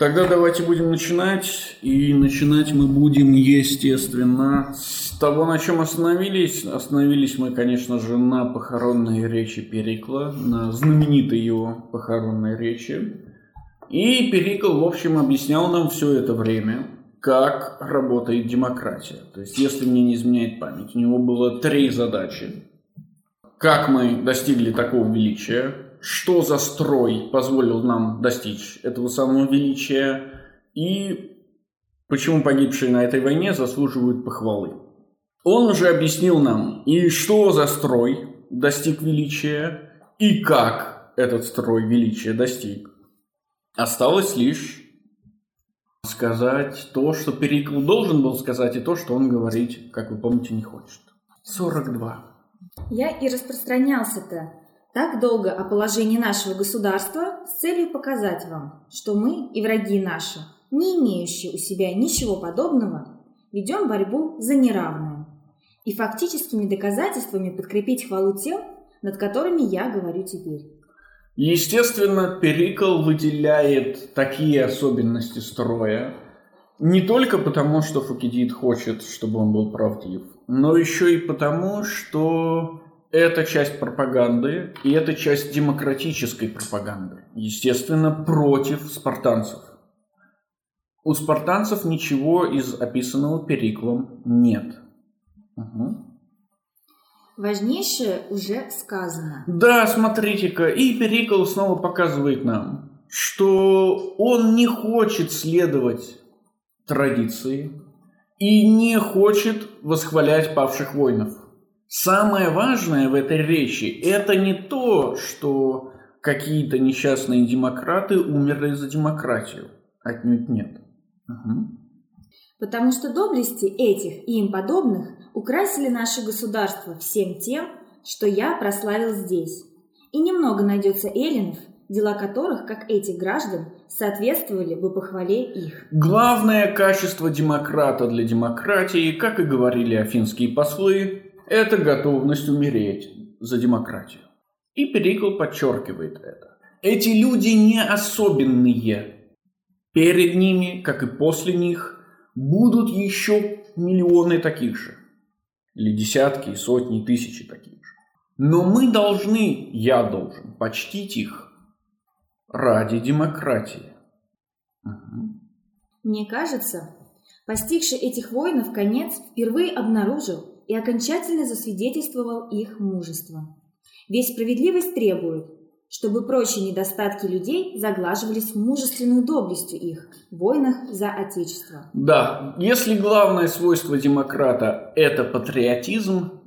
Тогда давайте будем начинать. И начинать мы будем, естественно, с того, на чем остановились. Остановились мы, конечно же, на похоронной речи Перикла, на знаменитой его похоронной речи. И Перикл, в общем, объяснял нам все это время, как работает демократия. То есть, если мне не изменяет память, у него было три задачи. Как мы достигли такого величия, что за строй позволил нам достичь этого самого величия и почему погибшие на этой войне заслуживают похвалы. Он уже объяснил нам и что за строй достиг величия, и как этот строй величия достиг. Осталось лишь сказать то, что Перикл должен был сказать, и то, что он говорить, как вы помните, не хочет. 42. Я и распространялся-то так долго о положении нашего государства с целью показать вам, что мы и враги наши, не имеющие у себя ничего подобного, ведем борьбу за неравное и фактическими доказательствами подкрепить хвалу тем, над которыми я говорю теперь. Естественно, Перикл выделяет такие особенности строя не только потому, что Фукидид хочет, чтобы он был правдив, но еще и потому, что это часть пропаганды, и это часть демократической пропаганды. Естественно, против спартанцев. У спартанцев ничего из описанного Периклом нет. Угу. Важнейшее уже сказано. Да, смотрите-ка, и Перикл снова показывает нам, что он не хочет следовать традиции и не хочет восхвалять павших воинов. Самое важное в этой речи – это не то, что какие-то несчастные демократы умерли за демократию. Отнюдь нет. Угу. Потому что доблести этих и им подобных украсили наше государство всем тем, что я прославил здесь. И немного найдется эллинов, дела которых, как этих граждан, соответствовали бы похвале их. Главное качество демократа для демократии, как и говорили афинские послы, это готовность умереть за демократию. И Перикл подчеркивает это. Эти люди не особенные. Перед ними, как и после них, будут еще миллионы таких же. Или десятки, сотни, тысячи таких же. Но мы должны, я должен, почтить их ради демократии. Угу. Мне кажется, постигший этих воинов конец впервые обнаружил, и окончательно засвидетельствовал их мужество. Ведь справедливость требует, чтобы прочие недостатки людей заглаживались мужественной доблестью их в войнах за Отечество. Да, если главное свойство демократа – это патриотизм,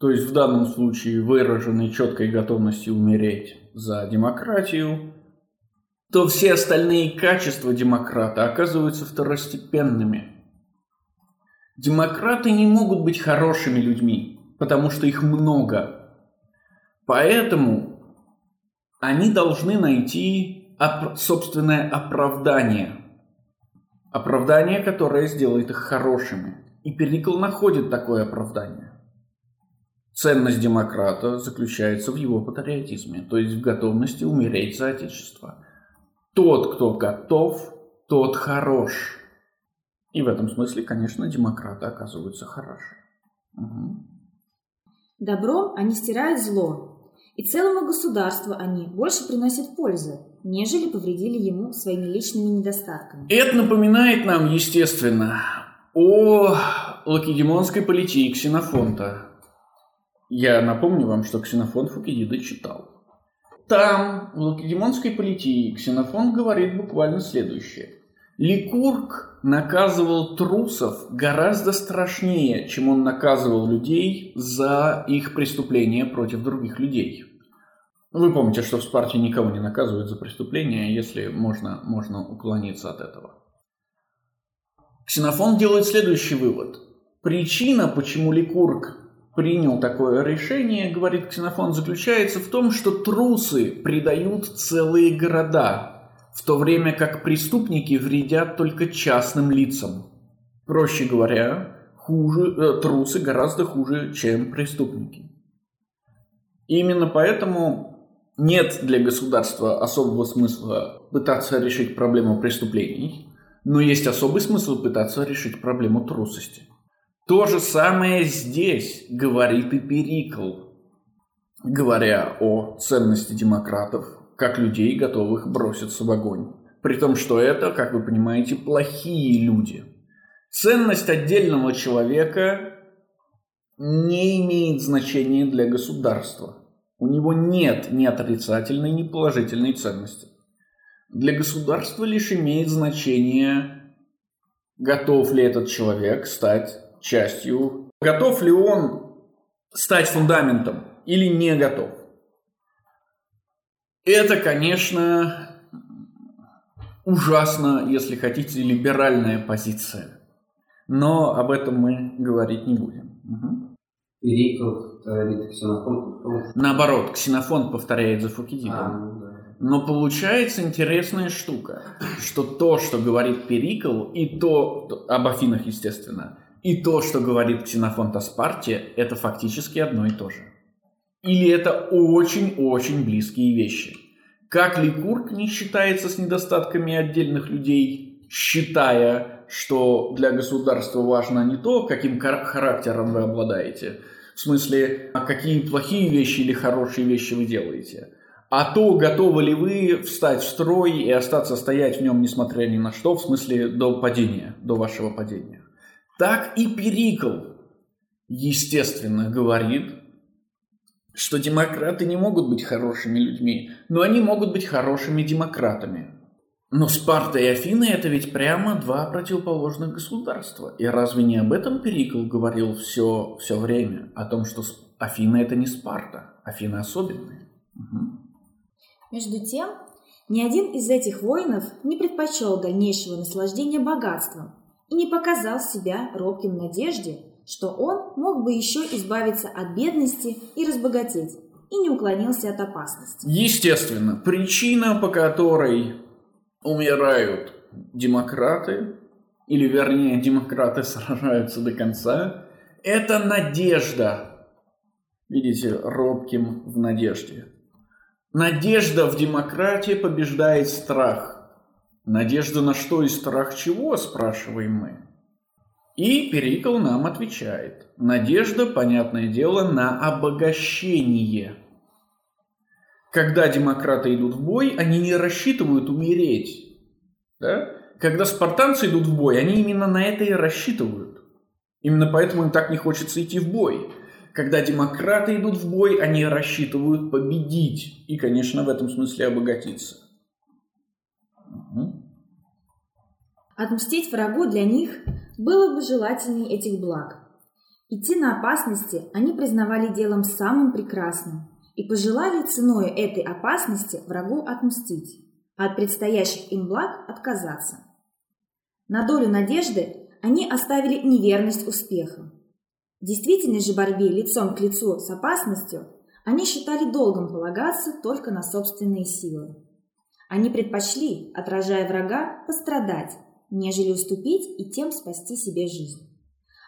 то есть в данном случае выраженной четкой готовностью умереть за демократию, то все остальные качества демократа оказываются второстепенными – Демократы не могут быть хорошими людьми, потому что их много. Поэтому они должны найти оп- собственное оправдание. Оправдание, которое сделает их хорошими. И Перикл находит такое оправдание. Ценность демократа заключается в его патриотизме, то есть в готовности умереть за Отечество. Тот, кто готов, тот хорош. И в этом смысле, конечно, демократы оказываются хороши. Угу. Добром они стирают зло, и целому государству они больше приносят пользы, нежели повредили ему своими личными недостатками. Это напоминает нам, естественно, о лакедемонской политике Ксенофонта. Я напомню вам, что Ксенофонт Фукидида читал. Там, в лакедемонской политике, Ксенофонт говорит буквально следующее. Ликург наказывал трусов гораздо страшнее, чем он наказывал людей за их преступления против других людей. Вы помните, что в Спарте никого не наказывают за преступления, если можно, можно уклониться от этого. Ксенофон делает следующий вывод. Причина, почему Ликург принял такое решение, говорит Ксенофон, заключается в том, что трусы предают целые города, в то время как преступники вредят только частным лицам. Проще говоря, хуже, э, трусы гораздо хуже, чем преступники. именно поэтому нет для государства особого смысла пытаться решить проблему преступлений, но есть особый смысл пытаться решить проблему трусости. То же самое здесь говорит и Перикл, говоря о ценности демократов, как людей, готовых броситься в огонь. При том, что это, как вы понимаете, плохие люди. Ценность отдельного человека не имеет значения для государства. У него нет ни отрицательной, ни положительной ценности. Для государства лишь имеет значение, готов ли этот человек стать частью, готов ли он стать фундаментом или не готов. Это, конечно, ужасно, если хотите, либеральная позиция. Но об этом мы говорить не будем. Угу. Перикл говорит Ксенофонт. Наоборот, Ксенофонт повторяет за Фукидидом. А, ну да. Но получается интересная штука, что то, что говорит Перикл, и то, об Афинах, естественно, и то, что говорит Ксенофонт о Спарте, это фактически одно и то же. Или это очень-очень близкие вещи. Как Ликург не считается с недостатками отдельных людей, считая, что для государства важно не то, каким характером вы обладаете, в смысле, а какие плохие вещи или хорошие вещи вы делаете, а то, готовы ли вы встать в строй и остаться стоять в нем, несмотря ни на что, в смысле до падения, до вашего падения. Так и Перикл, естественно, говорит, что демократы не могут быть хорошими людьми, но они могут быть хорошими демократами. Но Спарта и Афины – это ведь прямо два противоположных государства. И разве не об этом Перикл говорил все, все время? О том, что Афина – это не Спарта, Афины особенные. Угу. Между тем, ни один из этих воинов не предпочел дальнейшего наслаждения богатством и не показал себя робким надежде, что он мог бы еще избавиться от бедности и разбогатеть, и не уклонился от опасности. Естественно, причина, по которой умирают демократы, или вернее демократы сражаются до конца, это надежда. Видите, робким в надежде. Надежда в демократии побеждает страх. Надежда на что и страх чего, спрашиваем мы. И Перикл нам отвечает. Надежда, понятное дело, на обогащение. Когда демократы идут в бой, они не рассчитывают умереть. Да? Когда спартанцы идут в бой, они именно на это и рассчитывают. Именно поэтому им так не хочется идти в бой. Когда демократы идут в бой, они рассчитывают победить и, конечно, в этом смысле обогатиться. Угу. Отмстить врагу для них было бы желательнее этих благ. Идти на опасности они признавали делом самым прекрасным и пожелали ценой этой опасности врагу отмстить, а от предстоящих им благ отказаться. На долю надежды они оставили неверность успеха. В действительной же борьбе лицом к лицу с опасностью они считали долгом полагаться только на собственные силы. Они предпочли, отражая врага, пострадать, нежели уступить и тем спасти себе жизнь.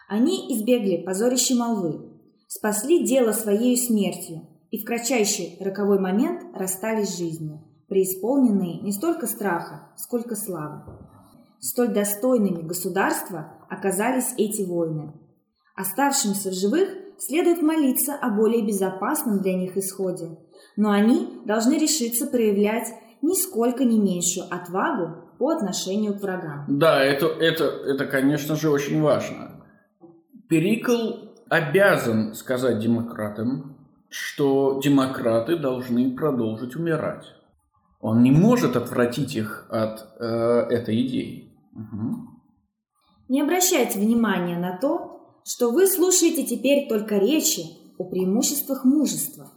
Они избегли позорища молвы, спасли дело своей смертью и в кратчайший роковой момент расстались с жизнью, преисполненные не столько страха, сколько славы. Столь достойными государства оказались эти воины – Оставшимся в живых следует молиться о более безопасном для них исходе, но они должны решиться проявлять нисколько не меньшую отвагу по отношению к врагам. Да, это, это, это конечно же, очень важно. Перикл обязан сказать демократам, что демократы должны продолжить умирать. Он не может отвратить их от э, этой идеи. Угу. Не обращайте внимания на то, что вы слушаете теперь только речи о преимуществах мужества.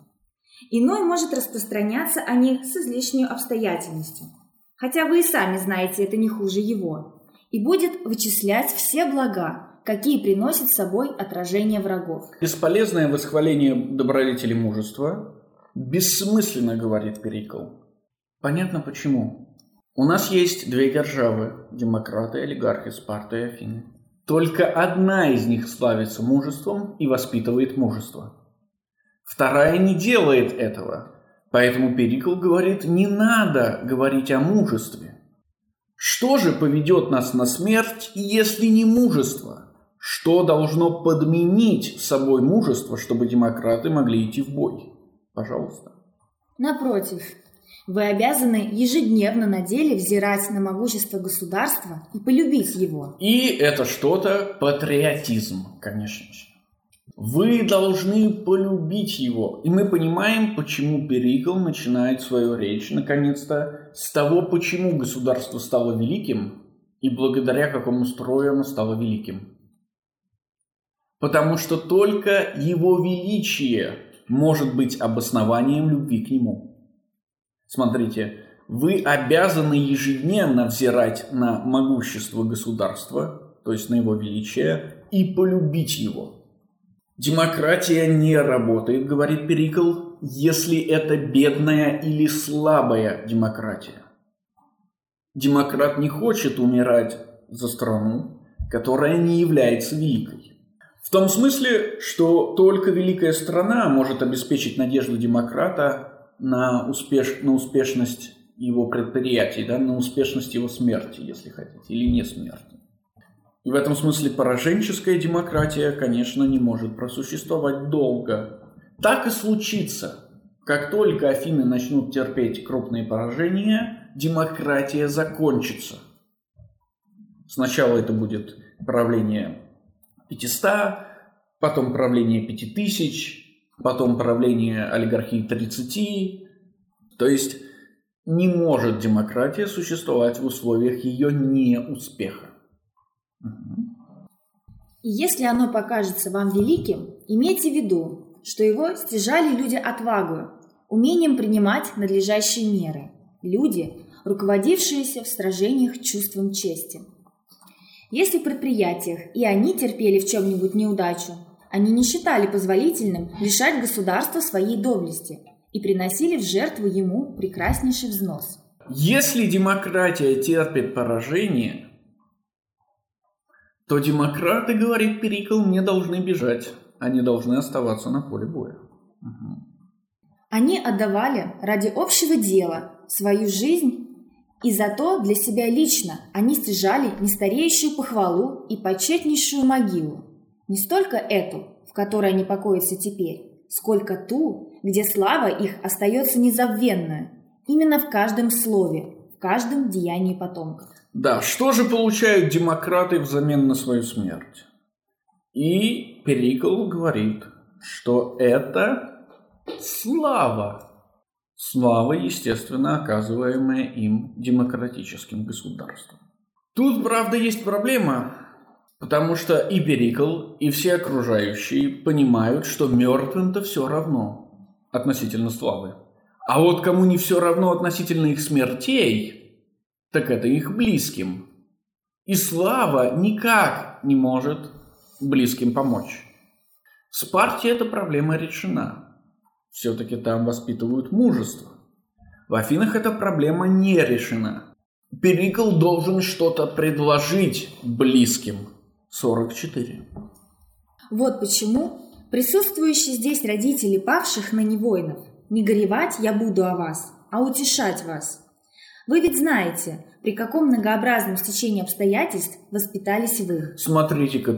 Иной может распространяться о них с излишней обстоятельностью, хотя вы и сами знаете это не хуже его, и будет вычислять все блага, какие приносят с собой отражение врагов. Бесполезное восхваление добродетели мужества бессмысленно, говорит Перикл. Понятно почему. У нас есть две державы – демократы, олигархи, Спарта и Афины. Только одна из них славится мужеством и воспитывает мужество. Вторая не делает этого, Поэтому Перикл говорит, не надо говорить о мужестве. Что же поведет нас на смерть, если не мужество? Что должно подменить собой мужество, чтобы демократы могли идти в бой? Пожалуйста. Напротив, вы обязаны ежедневно на деле взирать на могущество государства и полюбить его. И это что-то патриотизм, конечно же. Вы должны полюбить его. И мы понимаем, почему Перикл начинает свою речь, наконец-то, с того, почему государство стало великим и благодаря какому строю оно стало великим. Потому что только его величие может быть обоснованием любви к нему. Смотрите, вы обязаны ежедневно взирать на могущество государства, то есть на его величие, и полюбить его. Демократия не работает, говорит Перикл, если это бедная или слабая демократия. Демократ не хочет умирать за страну, которая не является великой. В том смысле, что только великая страна может обеспечить надежду демократа на, успеш, на успешность его предприятий, да, на успешность его смерти, если хотите, или не смерти. И в этом смысле пораженческая демократия, конечно, не может просуществовать долго. Так и случится. Как только Афины начнут терпеть крупные поражения, демократия закончится. Сначала это будет правление 500, потом правление 5000, потом правление олигархии 30. То есть не может демократия существовать в условиях ее неуспеха. И если оно покажется вам великим, имейте в виду, что его стяжали люди отвагою, умением принимать надлежащие меры, люди, руководившиеся в сражениях чувством чести. Если в предприятиях и они терпели в чем-нибудь неудачу, они не считали позволительным лишать государства своей доблести и приносили в жертву ему прекраснейший взнос. Если демократия терпит поражение, то демократы, говорит Перикл, не должны бежать. Они должны оставаться на поле боя. Угу. Они отдавали ради общего дела свою жизнь, и зато для себя лично они стяжали нестареющую похвалу и почетнейшую могилу. Не столько эту, в которой они покоятся теперь, сколько ту, где слава их остается незабвенная, именно в каждом слове, в каждом деянии потомков. Да, что же получают демократы взамен на свою смерть? И Перикл говорит, что это слава. Слава, естественно, оказываемая им демократическим государством. Тут, правда, есть проблема. Потому что и Перикл, и все окружающие понимают, что мертвым-то все равно относительно славы. А вот кому не все равно относительно их смертей, так это их близким. И слава никак не может близким помочь. В Спарте эта проблема решена. Все-таки там воспитывают мужество. В Афинах эта проблема не решена. Перикл должен что-то предложить близким – 44. Вот почему присутствующие здесь родители павших на невоинов не горевать я буду о вас, а утешать вас. Вы ведь знаете, при каком многообразном стечении обстоятельств воспитались вы. Смотрите-ка,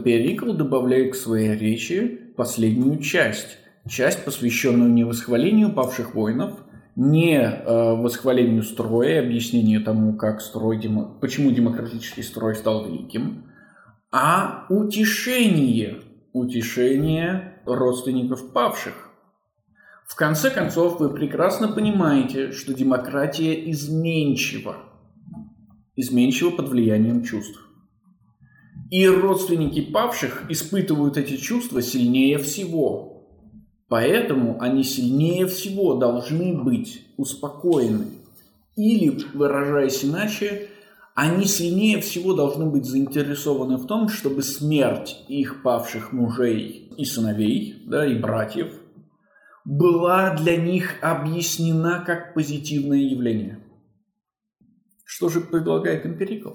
добавляет к своей речи последнюю часть. Часть, посвященную не восхвалению павших воинов, не э, восхвалению строя, объяснению тому, как строй, демо... почему демократический строй стал великим, а утешение, утешение родственников павших. В конце концов, вы прекрасно понимаете, что демократия изменчива. Изменчива под влиянием чувств. И родственники павших испытывают эти чувства сильнее всего. Поэтому они сильнее всего должны быть успокоены. Или, выражаясь иначе, они сильнее всего должны быть заинтересованы в том, чтобы смерть их павших мужей и сыновей, да, и братьев, была для них объяснена как позитивное явление. Что же предлагает Эмпирикл?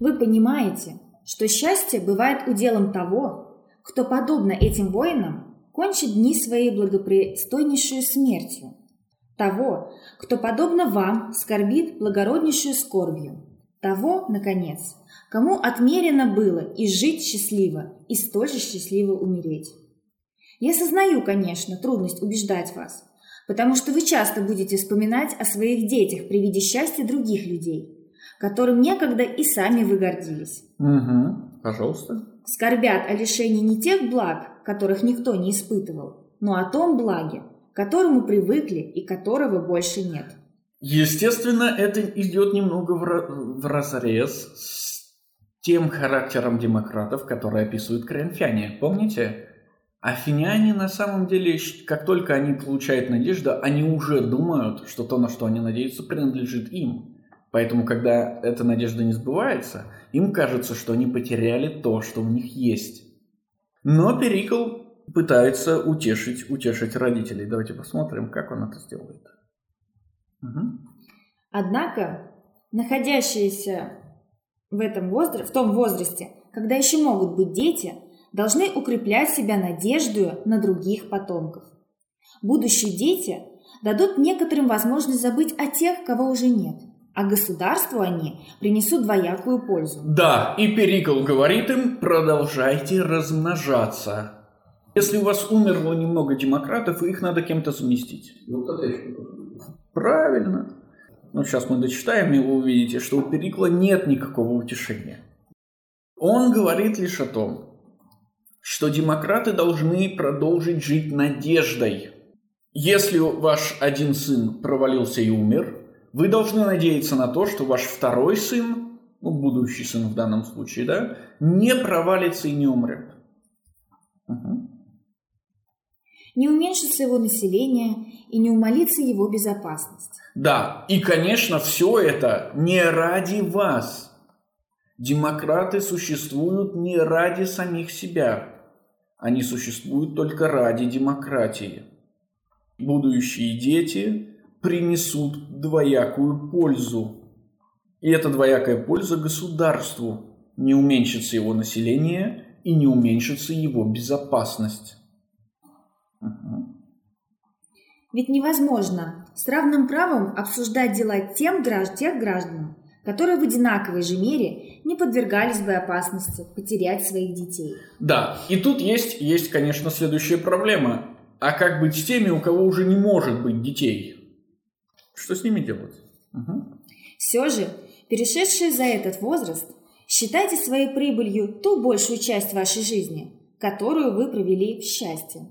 Вы понимаете, что счастье бывает уделом того, кто, подобно этим воинам, кончит дни своей благопристойнейшую смертью. Того, кто, подобно вам, скорбит благороднейшую скорбью. Того, наконец, кому отмерено было и жить счастливо, и столь же счастливо умереть. Я сознаю, конечно, трудность убеждать вас, потому что вы часто будете вспоминать о своих детях при виде счастья других людей, которым некогда и сами вы гордились. Угу, пожалуйста. Скорбят о лишении не тех благ, которых никто не испытывал, но о том благе, к которому привыкли и которого больше нет. Естественно, это идет немного в разрез с тем характером демократов, которые описывают коринфяне. Помните? Афиняне на самом деле, как только они получают надежду, они уже думают, что то, на что они надеются, принадлежит им. Поэтому, когда эта надежда не сбывается, им кажется, что они потеряли то, что у них есть. Но Перикл пытается утешить, утешить родителей. Давайте посмотрим, как он это сделает. Угу. Однако, находящиеся в, этом возрасте, в том возрасте, когда еще могут быть дети, должны укреплять себя надеждою на других потомков. Будущие дети дадут некоторым возможность забыть о тех, кого уже нет, а государству они принесут двоякую пользу. Да, и Перикл говорит им, продолжайте размножаться. Если у вас умерло немного демократов, их надо кем-то заместить. Ну, Правильно. Ну, сейчас мы дочитаем, и вы увидите, что у Перикла нет никакого утешения. Он говорит лишь о том, что демократы должны продолжить жить надеждой. Если ваш один сын провалился и умер, вы должны надеяться на то, что ваш второй сын, ну, будущий сын в данном случае, да, не провалится и не умрет. Угу не уменьшится его население и не умолится его безопасность. Да, и, конечно, все это не ради вас. Демократы существуют не ради самих себя. Они существуют только ради демократии. Будущие дети принесут двоякую пользу. И эта двоякая польза государству. Не уменьшится его население и не уменьшится его безопасность. Ведь невозможно с равным правом обсуждать дела тем граждан, тех граждан, которые в одинаковой же мере не подвергались бы опасности потерять своих детей. Да, и тут есть, есть, конечно, следующая проблема. А как быть с теми, у кого уже не может быть детей? Что с ними делать? Угу. Все же, перешедшие за этот возраст, считайте своей прибылью ту большую часть вашей жизни, которую вы провели в счастье.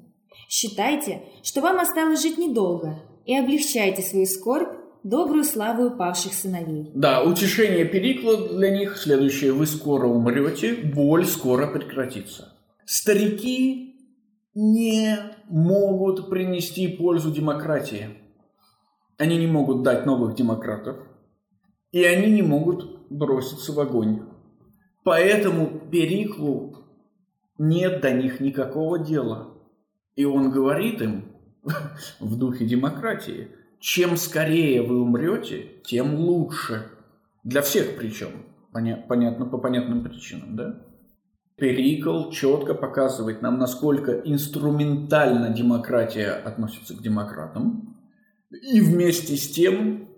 Считайте, что вам осталось жить недолго, и облегчайте свою скорбь добрую славу павших сыновей. Да, утешение Перикла для них следующее. Вы скоро умрете, боль скоро прекратится. Старики не могут принести пользу демократии. Они не могут дать новых демократов. И они не могут броситься в огонь. Поэтому Периклу нет до них никакого дела. И он говорит им в духе демократии, чем скорее вы умрете, тем лучше. Для всех причем. Понятно, по понятным причинам, да? Перикл четко показывает нам, насколько инструментально демократия относится к демократам. И вместе с тем,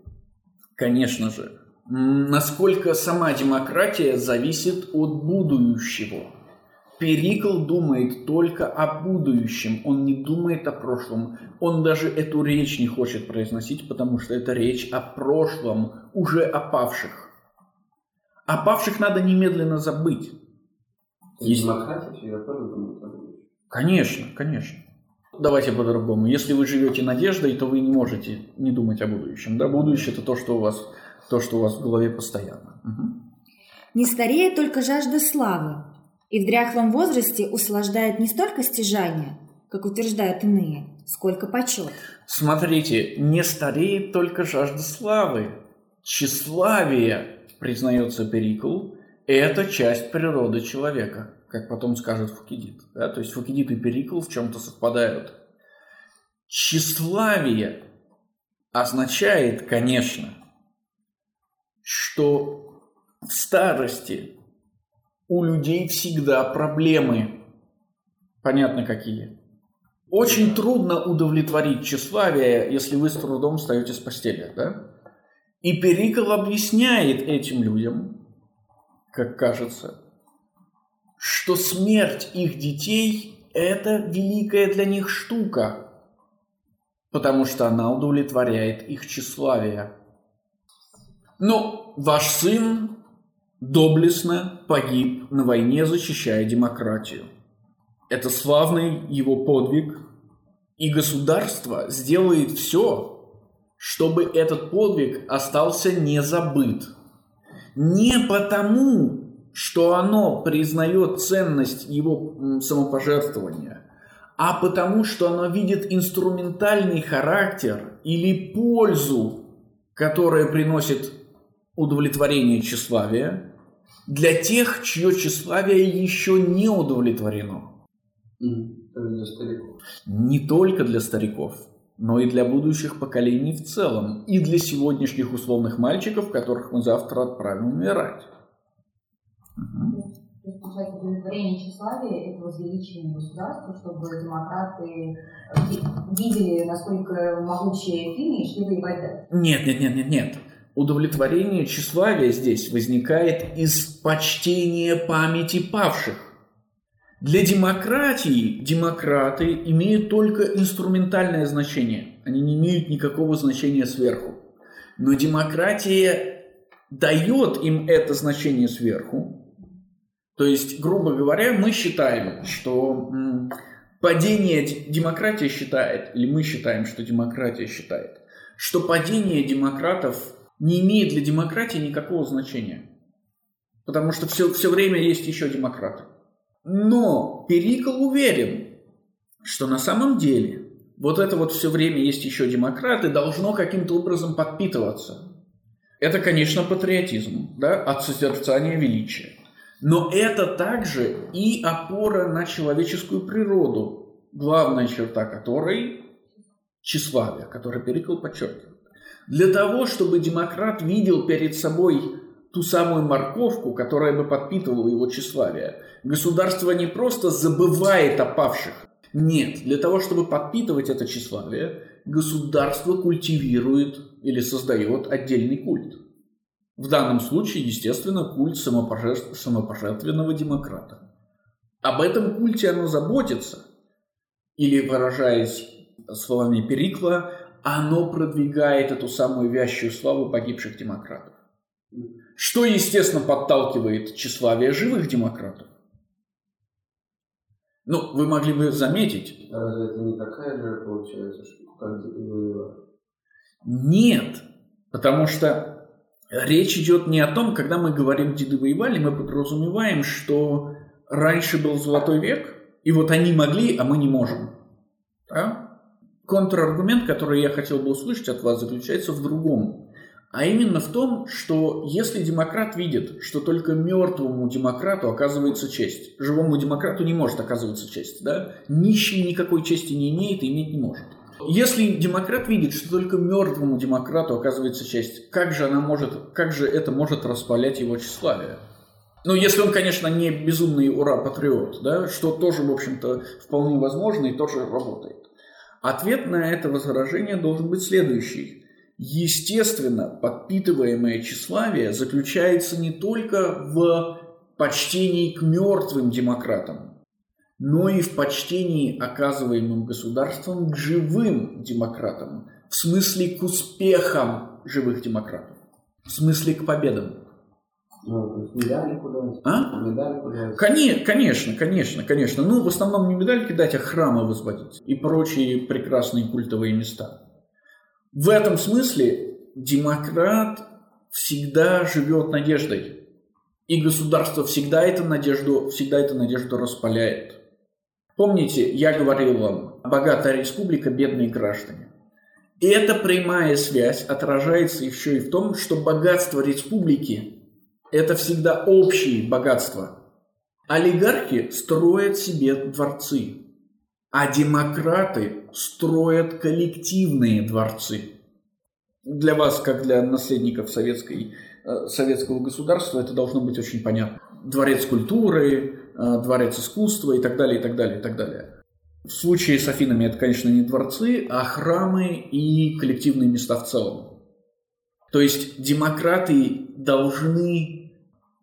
конечно же, насколько сама демократия зависит от будущего. Перикл думает только о будущем, он не думает о прошлом. Он даже эту речь не хочет произносить, потому что это речь о прошлом, уже опавших. Опавших надо немедленно забыть. Будущем. Конечно, конечно. Давайте по-другому. Если вы живете надеждой, то вы не можете не думать о будущем. Да, будущее это то, что у вас, то, что у вас в голове постоянно. Угу. Не стареет только жажда славы, и в дряхлом возрасте услаждает не столько стяжание, как утверждают иные, сколько почет. Смотрите, не стареет только жажда славы. Тщеславие, признается Перикл, это часть природы человека, как потом скажет Фукидид. Да? То есть Фукидид и Перикл в чем-то совпадают. Тщеславие означает, конечно, что в старости у людей всегда проблемы. Понятно какие. Очень трудно удовлетворить тщеславие, если вы с трудом встаете с постели, да? И Перикл объясняет этим людям, как кажется, что смерть их детей – это великая для них штука, потому что она удовлетворяет их тщеславие. Но ваш сын доблестно погиб на войне, защищая демократию. Это славный его подвиг, и государство сделает все, чтобы этот подвиг остался не забыт. Не потому, что оно признает ценность его самопожертвования, а потому, что оно видит инструментальный характер или пользу, которая приносит удовлетворение тщеславия для тех, чье тщеславие еще не удовлетворено. Для стариков. Не только для стариков, но и для будущих поколений в целом, и для сегодняшних условных мальчиков, которых мы завтра отправим умирать. Угу. То есть, получается, удовлетворение тщеславия – это возвеличение государства, чтобы демократы видели, насколько могучие Афины и шли воевать дальше? Нет, нет, нет, нет, нет. Удовлетворение тщеславия здесь возникает из почтения памяти павших. Для демократии демократы имеют только инструментальное значение. Они не имеют никакого значения сверху. Но демократия дает им это значение сверху. То есть, грубо говоря, мы считаем, что падение демократии считает, или мы считаем, что демократия считает, что падение демократов не имеет для демократии никакого значения. Потому что все, все время есть еще демократы. Но Перикл уверен, что на самом деле вот это вот все время есть еще демократы должно каким-то образом подпитываться. Это, конечно, патриотизм, да, от созерцания величия. Но это также и опора на человеческую природу, главная черта которой – тщеславие, которое Перикл подчеркивает. Для того, чтобы демократ видел перед собой ту самую морковку, которая бы подпитывала его тщеславие, государство не просто забывает о павших. Нет, для того, чтобы подпитывать это тщеславие, государство культивирует или создает отдельный культ. В данном случае, естественно, культ самопожертв... самопожертвенного демократа. Об этом культе оно заботится, или, выражаясь словами Перикла, оно продвигает эту самую вящую славу погибших демократов. Что, естественно, подталкивает тщеславие живых демократов. Ну, вы могли бы заметить... А разве это не такая же, получается, как воевать? Нет, потому что речь идет не о том, когда мы говорим «деды воевали», мы подразумеваем, что раньше был золотой век, и вот они могли, а мы не можем. Да? Контраргумент, который я хотел бы услышать от вас, заключается в другом. А именно в том, что если демократ видит, что только мертвому демократу оказывается честь, живому демократу не может оказываться честь, да? нищий никакой чести не имеет и иметь не может. Если демократ видит, что только мертвому демократу оказывается честь, как же, она может, как же это может распалять его тщеславие? Ну, если он, конечно, не безумный ура-патриот, да, что тоже, в общем-то, вполне возможно и тоже работает. Ответ на это возражение должен быть следующий. Естественно, подпитываемое тщеславие заключается не только в почтении к мертвым демократам, но и в почтении, оказываемым государством к живым демократам, в смысле к успехам живых демократов, в смысле к победам. Ну, медали куда-нибудь? А? Медали куда-нибудь? Конечно, конечно, конечно, конечно. Ну, в основном не медаль кидать, а храмы возводить и прочие прекрасные культовые места. В этом смысле демократ всегда живет надеждой. И государство всегда эту надежду, всегда эту надежду распаляет. Помните, я говорил вам, богатая республика, бедные граждане. И эта прямая связь отражается еще и в том, что богатство республики это всегда общие богатства. Олигархи строят себе дворцы, а демократы строят коллективные дворцы. Для вас, как для наследников советской, э, советского государства, это должно быть очень понятно. Дворец культуры, э, дворец искусства и так далее, и так далее, и так далее. В случае с Афинами это, конечно, не дворцы, а храмы и коллективные места в целом. То есть демократы должны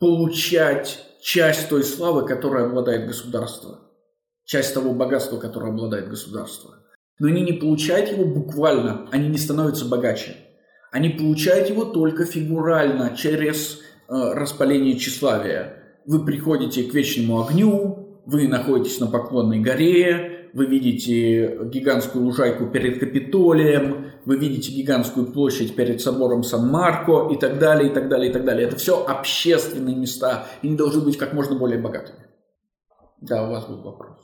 получать часть той славы, которой обладает государство, часть того богатства, которое обладает государство. Но они не получают его буквально, они не становятся богаче. Они получают его только фигурально, через э, распаление тщеславия. Вы приходите к вечному огню, вы находитесь на Поклонной горе, вы видите гигантскую лужайку перед Капитолием, вы видите гигантскую площадь перед собором Сан-Марко и так далее, и так далее, и так далее. Это все общественные места, и они должны быть как можно более богатыми. Да, у вас был вопрос.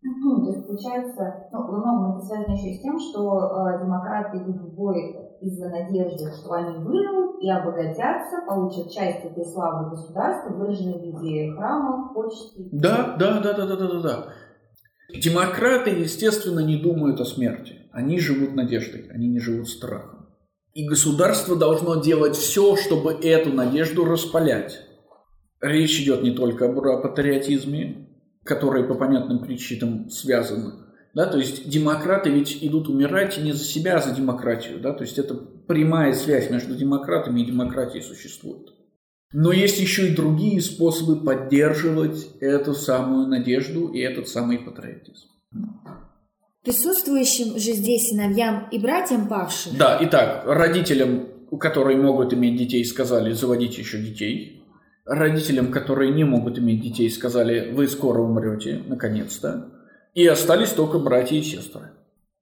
Ну, то есть получается, ну, во многом это связано еще и с тем, что э, демократы идут в бой из-за надежды, что они выживут и обогатятся, получат часть этой славы государства, выраженной в виде храмов, почты. Да, да, да, да, да, да, да, да. Демократы, естественно, не думают о смерти. Они живут надеждой, они не живут страхом. И государство должно делать все, чтобы эту надежду распалять. Речь идет не только о патриотизме, который по понятным причинам связан. Да, то есть демократы ведь идут умирать не за себя, а за демократию. Да? То есть это прямая связь между демократами и демократией существует. Но есть еще и другие способы поддерживать эту самую надежду и этот самый патриотизм. Присутствующим же здесь сыновьям и братьям павших. Да, итак, родителям, которые могут иметь детей, сказали заводить еще детей. Родителям, которые не могут иметь детей, сказали вы скоро умрете, наконец-то. И остались только братья и сестры.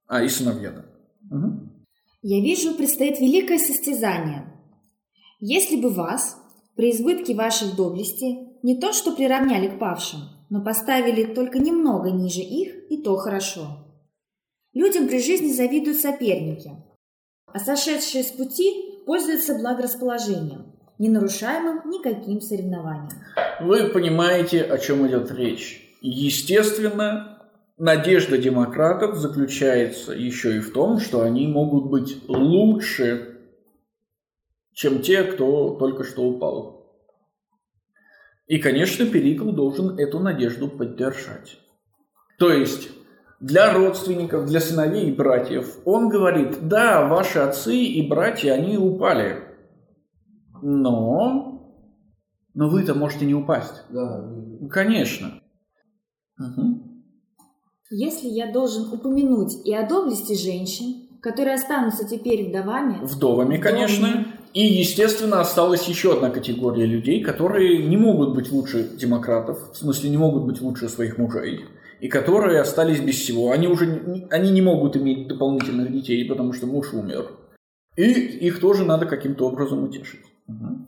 А, и сыновья, да. Угу. Я вижу, предстоит великое состязание. Если бы вас, при избытке ваших доблести, не то что приравняли к павшим, но поставили только немного ниже их, и то хорошо. Людям при жизни завидуют соперники, а сошедшие с пути пользуются благорасположением, не нарушаемым никаким соревнованием. Вы понимаете, о чем идет речь. Естественно, надежда демократов заключается еще и в том, что они могут быть лучше, чем те, кто только что упал. И, конечно, Перикл должен эту надежду поддержать. То есть для родственников, для сыновей и братьев. Он говорит, да, ваши отцы и братья, они упали. Но... Но вы-то можете не упасть. Да. Конечно. Угу. Если я должен упомянуть и о доблести женщин, которые останутся теперь вдовами... Вдовами, конечно. И, естественно, осталась еще одна категория людей, которые не могут быть лучше демократов, в смысле не могут быть лучше своих мужей и которые остались без всего. Они уже они не могут иметь дополнительных детей, потому что муж умер. И их тоже надо каким-то образом утешить. Угу.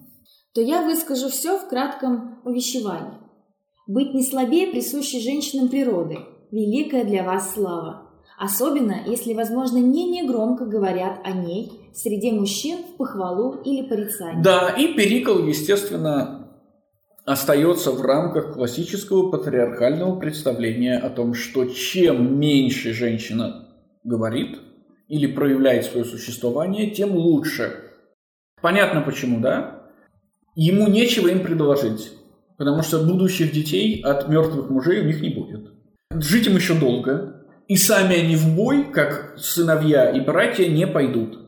То я выскажу все в кратком увещевании. Быть не слабее присущей женщинам природы. Великая для вас слава. Особенно, если, возможно, не негромко говорят о ней среди мужчин в похвалу или порицании. Да, и Перикл, естественно, остается в рамках классического патриархального представления о том, что чем меньше женщина говорит или проявляет свое существование, тем лучше. Понятно почему, да? Ему нечего им предложить, потому что будущих детей от мертвых мужей у них не будет. Жить им еще долго, и сами они в бой, как сыновья и братья, не пойдут.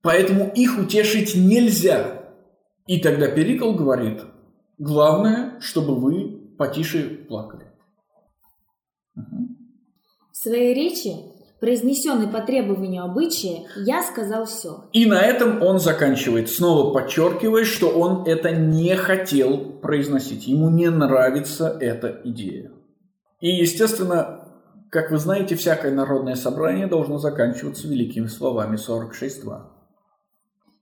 Поэтому их утешить нельзя. И тогда Перикл говорит – Главное, чтобы вы потише плакали. Угу. В своей речи, произнесенной по требованию обычая, я сказал все. И на этом он заканчивает, снова подчеркивая, что он это не хотел произносить. Ему не нравится эта идея. И, естественно, как вы знаете, всякое народное собрание должно заканчиваться великими словами 46.2.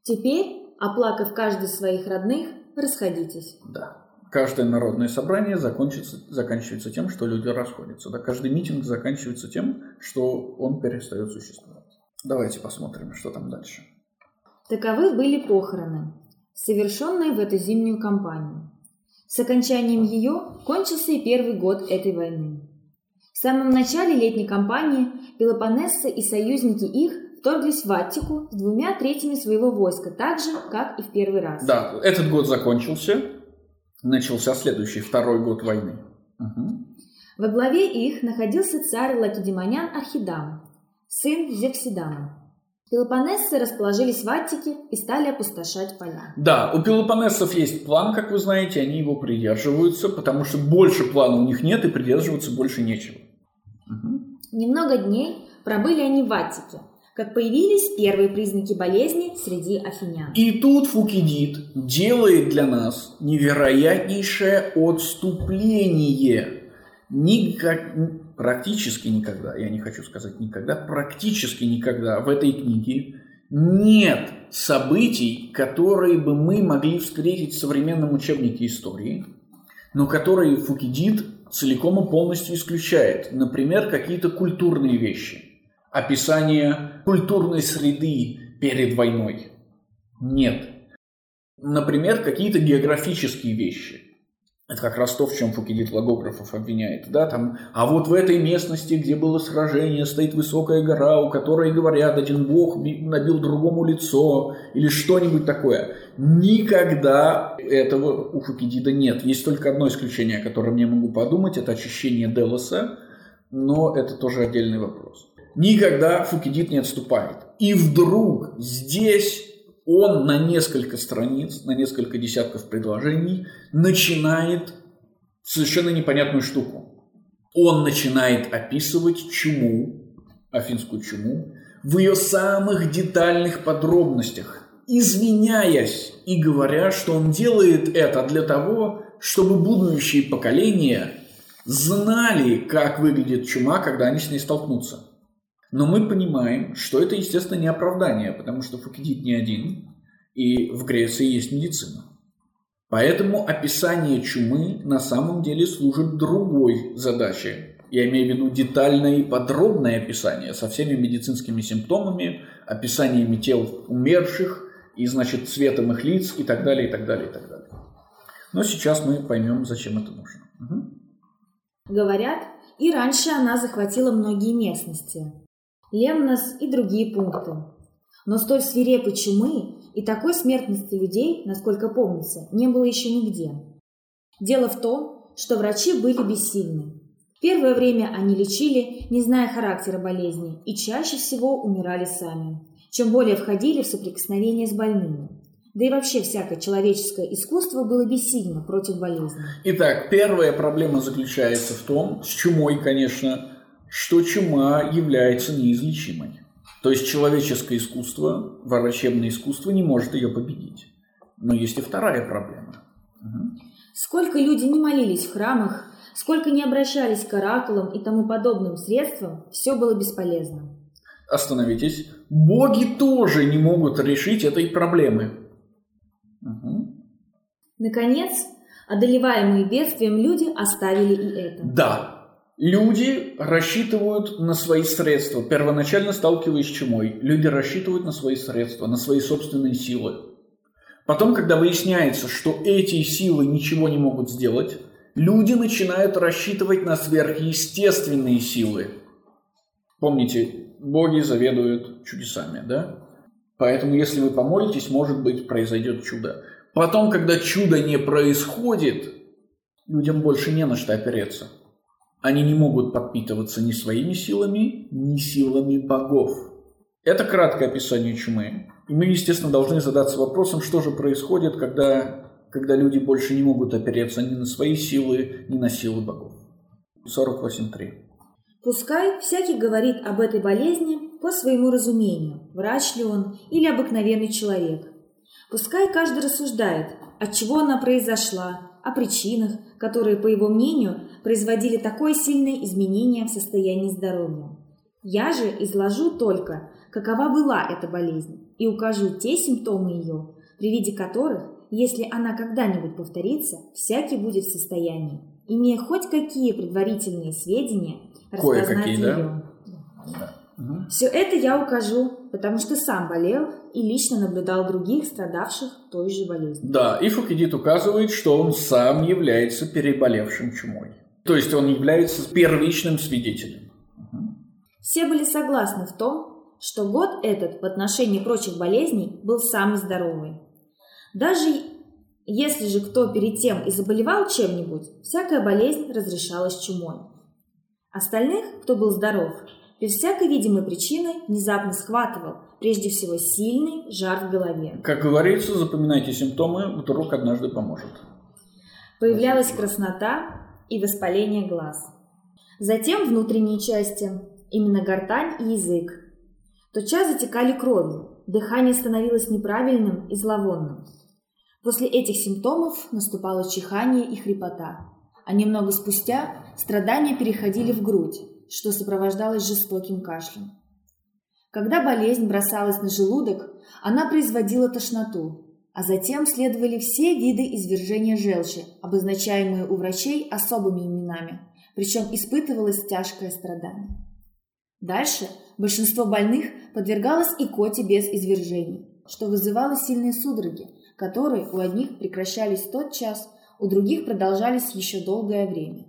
Теперь, оплакав каждый своих родных, расходитесь. Да. Каждое народное собрание закончится, заканчивается тем, что люди расходятся. Да? Каждый митинг заканчивается тем, что он перестает существовать. Давайте посмотрим, что там дальше. Таковы были похороны, совершенные в эту зимнюю кампанию. С окончанием ее кончился и первый год этой войны. В самом начале летней кампании Пелопоннесцы и союзники их вторглись в Аттику с двумя третьими своего войска, так же, как и в первый раз. Да, этот год закончился, начался следующий, второй год войны. Угу. Во главе их находился царь Лакедемонян Архидам, сын Зевсидама. Пелопонессы расположились в Аттике и стали опустошать поля. Да, у пелопонессов есть план, как вы знаете, они его придерживаются, потому что больше плана у них нет и придерживаться больше нечего. Немного дней пробыли они в Аттике, как появились первые признаки болезни среди афинян. И тут Фукидид делает для нас невероятнейшее отступление. Никак, практически никогда, я не хочу сказать никогда, практически никогда в этой книге нет событий, которые бы мы могли встретить в современном учебнике истории, но которые Фукидид целиком и полностью исключает. Например, какие-то культурные вещи. Описание культурной среды перед войной. Нет. Например, какие-то географические вещи. Это как раз то, в чем Фукидид логографов обвиняет. Да, там, а вот в этой местности, где было сражение, стоит высокая гора, у которой, говорят, один бог би- набил другому лицо, или что-нибудь такое. Никогда этого у Фукидида нет. Есть только одно исключение, о котором я могу подумать, это очищение Делоса, но это тоже отдельный вопрос. Никогда Фукидид не отступает. И вдруг здесь он на несколько страниц, на несколько десятков предложений начинает совершенно непонятную штуку. Он начинает описывать чуму, афинскую чуму, в ее самых детальных подробностях, извиняясь и говоря, что он делает это для того, чтобы будущие поколения знали, как выглядит чума, когда они с ней столкнутся. Но мы понимаем, что это, естественно, не оправдание, потому что Фукидид не один, и в Греции есть медицина. Поэтому описание чумы на самом деле служит другой задаче. Я имею в виду детальное и подробное описание со всеми медицинскими симптомами, описаниями тел умерших и, значит, цветом их лиц и так далее, и так далее, и так далее. Но сейчас мы поймем, зачем это нужно. Мгм. Говорят, и раньше она захватила многие местности. Лемнос и другие пункты. Но столь свирепой чумы и такой смертности людей, насколько помнится, не было еще нигде. Дело в том, что врачи были бессильны. Первое время они лечили, не зная характера болезни, и чаще всего умирали сами, чем более входили в соприкосновение с больными. Да и вообще всякое человеческое искусство было бессильно против болезни. Итак, первая проблема заключается в том, с чумой, конечно, что чума является неизлечимой. То есть человеческое искусство, врачебное искусство не может ее победить. Но есть и вторая проблема. Мгм. Сколько люди не молились в храмах, сколько не обращались к оракулам и тому подобным средствам, все было бесполезно. Остановитесь. Боги тоже не могут решить этой проблемы. Мгм. Наконец, одолеваемые бедствием люди оставили и это. Да, люди рассчитывают на свои средства. Первоначально сталкиваясь с чумой, люди рассчитывают на свои средства, на свои собственные силы. Потом, когда выясняется, что эти силы ничего не могут сделать, люди начинают рассчитывать на сверхъестественные силы. Помните, боги заведуют чудесами, да? Поэтому, если вы помолитесь, может быть, произойдет чудо. Потом, когда чудо не происходит, людям больше не на что опереться. Они не могут подпитываться ни своими силами, ни силами богов. Это краткое описание чумы. И мы, естественно, должны задаться вопросом, что же происходит, когда, когда люди больше не могут опереться ни на свои силы, ни на силы богов. 48.3. Пускай всякий говорит об этой болезни по своему разумению, врач ли он или обыкновенный человек. Пускай каждый рассуждает, от чего она произошла, о причинах, которые, по его мнению, производили такое сильное изменение в состоянии здоровья. Я же изложу только, какова была эта болезнь, и укажу те симптомы ее, при виде которых, если она когда-нибудь повторится, всякий будет в состоянии, имея хоть какие предварительные сведения, распознать да? ее. Мгм. Все это я укажу, потому что сам болел и лично наблюдал других, страдавших той же болезнью. Да, и Фукидид указывает, что он сам является переболевшим чумой. То есть он является первичным свидетелем. Все были согласны в том, что год этот в отношении прочих болезней был самый здоровый. Даже если же кто перед тем и заболевал чем-нибудь, всякая болезнь разрешалась чумой. Остальных, кто был здоров, без всякой видимой причины внезапно схватывал, прежде всего, сильный жар в голове. Как говорится, запоминайте симптомы, вдруг однажды поможет. Появлялась краснота и воспаление глаз. Затем внутренние части, именно гортань и язык. Тотчас затекали кровью, дыхание становилось неправильным и зловонным. После этих симптомов наступало чихание и хрипота, а немного спустя страдания переходили в грудь, что сопровождалось жестоким кашлем. Когда болезнь бросалась на желудок, она производила тошноту, а затем следовали все виды извержения желчи, обозначаемые у врачей особыми именами, причем испытывалось тяжкое страдание. Дальше большинство больных подвергалось икоте без извержений, что вызывало сильные судороги, которые у одних прекращались тот час, у других продолжались еще долгое время.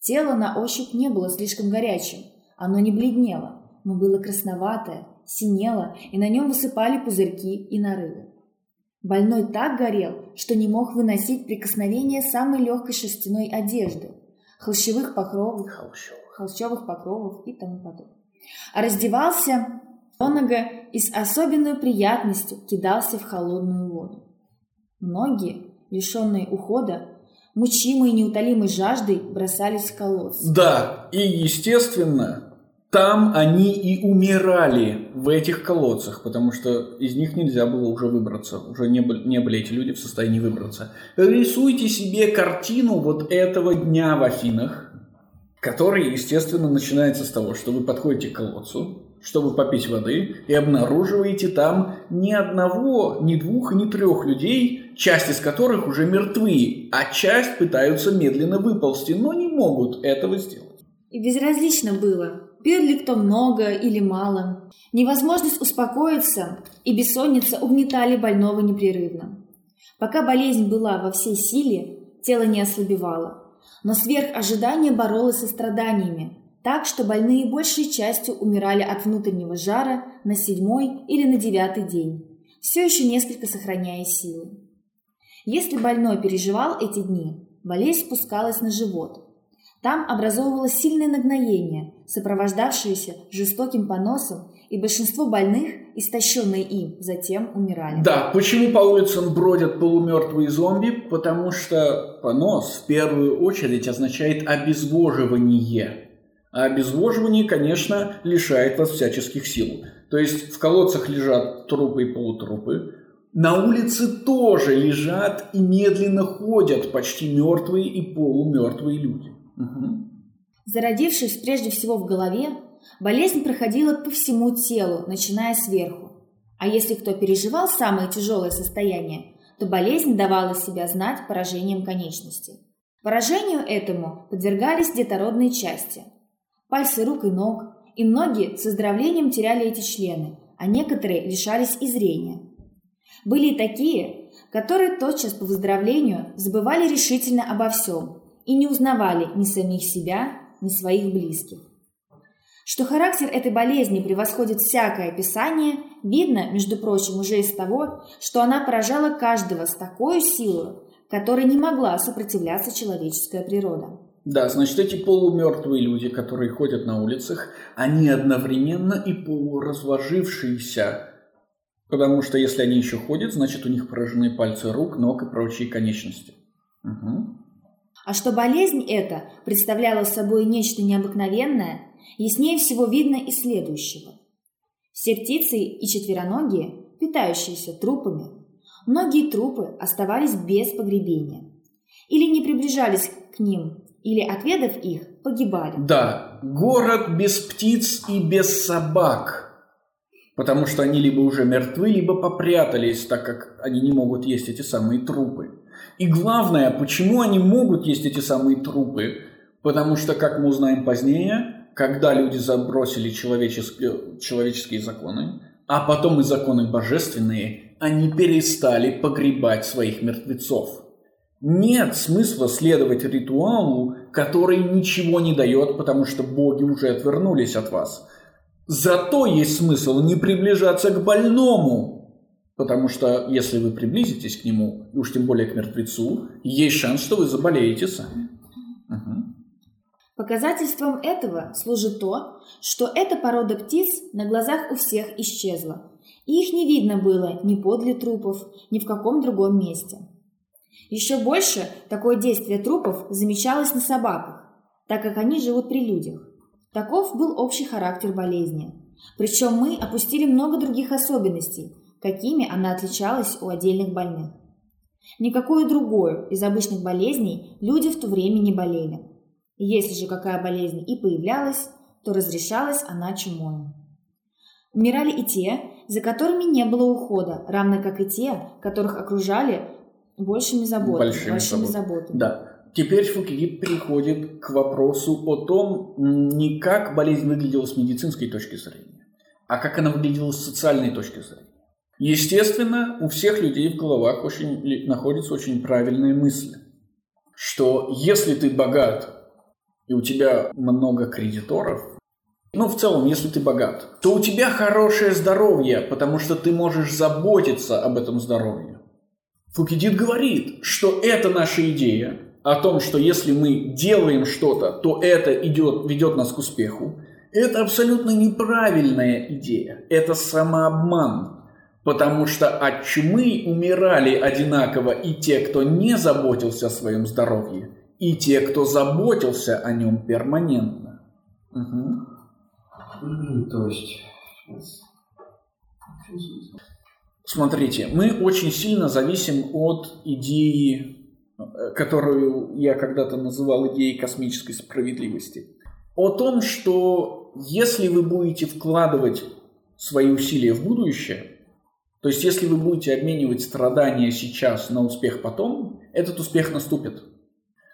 Тело на ощупь не было слишком горячим, оно не бледнело, но было красноватое, синело, и на нем высыпали пузырьки и нарывы. Больной так горел, что не мог выносить прикосновение самой легкой шерстяной одежды, холщевых покровов, холщовых покровов и тому подобное. А раздевался Донага и с особенной приятностью кидался в холодную воду. Многие, лишенные ухода, мучимые неутолимой жаждой, бросались в колодцы. Да, и естественно, там они и умирали в этих колодцах, потому что из них нельзя было уже выбраться. Уже не были, не были эти люди в состоянии выбраться. Рисуйте себе картину вот этого дня в Афинах, который, естественно, начинается с того, что вы подходите к колодцу, чтобы попить воды, и обнаруживаете там ни одного, ни двух, ни трех людей, часть из которых уже мертвы, а часть пытаются медленно выползти, но не могут этого сделать. И безразлично было, пил ли кто много или мало. Невозможность успокоиться и бессонница угнетали больного непрерывно. Пока болезнь была во всей силе, тело не ослабевало, но сверх ожидания боролось со страданиями, так что больные большей частью умирали от внутреннего жара на седьмой или на девятый день, все еще несколько сохраняя силы. Если больной переживал эти дни, болезнь спускалась на живот. Там образовывалось сильное нагноение, сопровождавшееся жестоким поносом, и большинство больных, истощенные им, затем умирали. Да, почему по улицам бродят полумертвые зомби? Потому что понос в первую очередь означает обезвоживание. А обезвоживание, конечно, лишает вас всяческих сил. То есть в колодцах лежат трупы и полутрупы. На улице тоже лежат и медленно ходят почти мертвые и полумертвые люди. Зародившись прежде всего в голове, болезнь проходила по всему телу, начиная сверху. А если кто переживал самое тяжелое состояние, то болезнь давала себя знать поражением конечностей. Поражению этому подвергались детородные части – пальцы рук и ног, и многие с выздоровлением теряли эти члены, а некоторые лишались и зрения. Были и такие, которые тотчас по выздоровлению забывали решительно обо всем и не узнавали ни самих себя, ни своих близких. Что характер этой болезни превосходит всякое описание, видно, между прочим, уже из того, что она поражала каждого с такой силой, которой не могла сопротивляться человеческая природа. Да, значит, эти полумертвые люди, которые ходят на улицах, они одновременно и полуразложившиеся. Потому что если они еще ходят, значит, у них поражены пальцы рук, ног и прочие конечности. Угу. А что болезнь эта представляла собой нечто необыкновенное, яснее всего видно из следующего. Все птицы и четвероногие, питающиеся трупами, многие трупы оставались без погребения или не приближались к ним или, отведав их, погибали. Да, город без птиц и без собак, потому что они либо уже мертвы, либо попрятались, так как они не могут есть эти самые трупы. И главное, почему они могут есть эти самые трупы? Потому что, как мы узнаем позднее, когда люди забросили человеческие, человеческие законы, а потом и законы божественные, они перестали погребать своих мертвецов. Нет смысла следовать ритуалу, который ничего не дает, потому что боги уже отвернулись от вас. Зато есть смысл не приближаться к больному, потому что если вы приблизитесь к нему, и уж тем более к мертвецу, есть шанс, что вы заболеете сами. Угу. По Доказательством этого служит то, что эта порода птиц на глазах у всех исчезла, и их не видно было ни подле трупов, ни в каком другом месте. Еще больше такое действие трупов замечалось на собаках, так как они живут при людях. Таков был общий характер болезни. Причем мы опустили много других особенностей, какими она отличалась у отдельных больных. Никакую другую из обычных болезней люди в то время не болели. Если же какая болезнь и появлялась, то разрешалась она чумою. Умирали и те, за которыми не было ухода, равно как и те, которых окружали большими заботами. Большими большими забот- заботами. Да. Теперь Фукидид переходит к вопросу о том, не как болезнь выглядела с медицинской точки зрения, а как она выглядела с социальной точки зрения. Естественно, у всех людей в головах очень, находится очень правильная мысль, что если ты богат и у тебя много кредиторов, ну, в целом, если ты богат, то у тебя хорошее здоровье, потому что ты можешь заботиться об этом здоровье. Фукидид говорит, что это наша идея о том, что если мы делаем что-то, то это идет, ведет нас к успеху. Это абсолютно неправильная идея. Это самообман. Потому что от чумы умирали одинаково и те, кто не заботился о своем здоровье, и те, кто заботился о нем перманентно. Мгм, То есть... Смотрите, мы очень сильно зависим от идеи, которую я когда-то называл идеей космической справедливости. О том, что если вы будете вкладывать свои усилия в будущее, то есть если вы будете обменивать страдания сейчас на успех потом, этот успех наступит.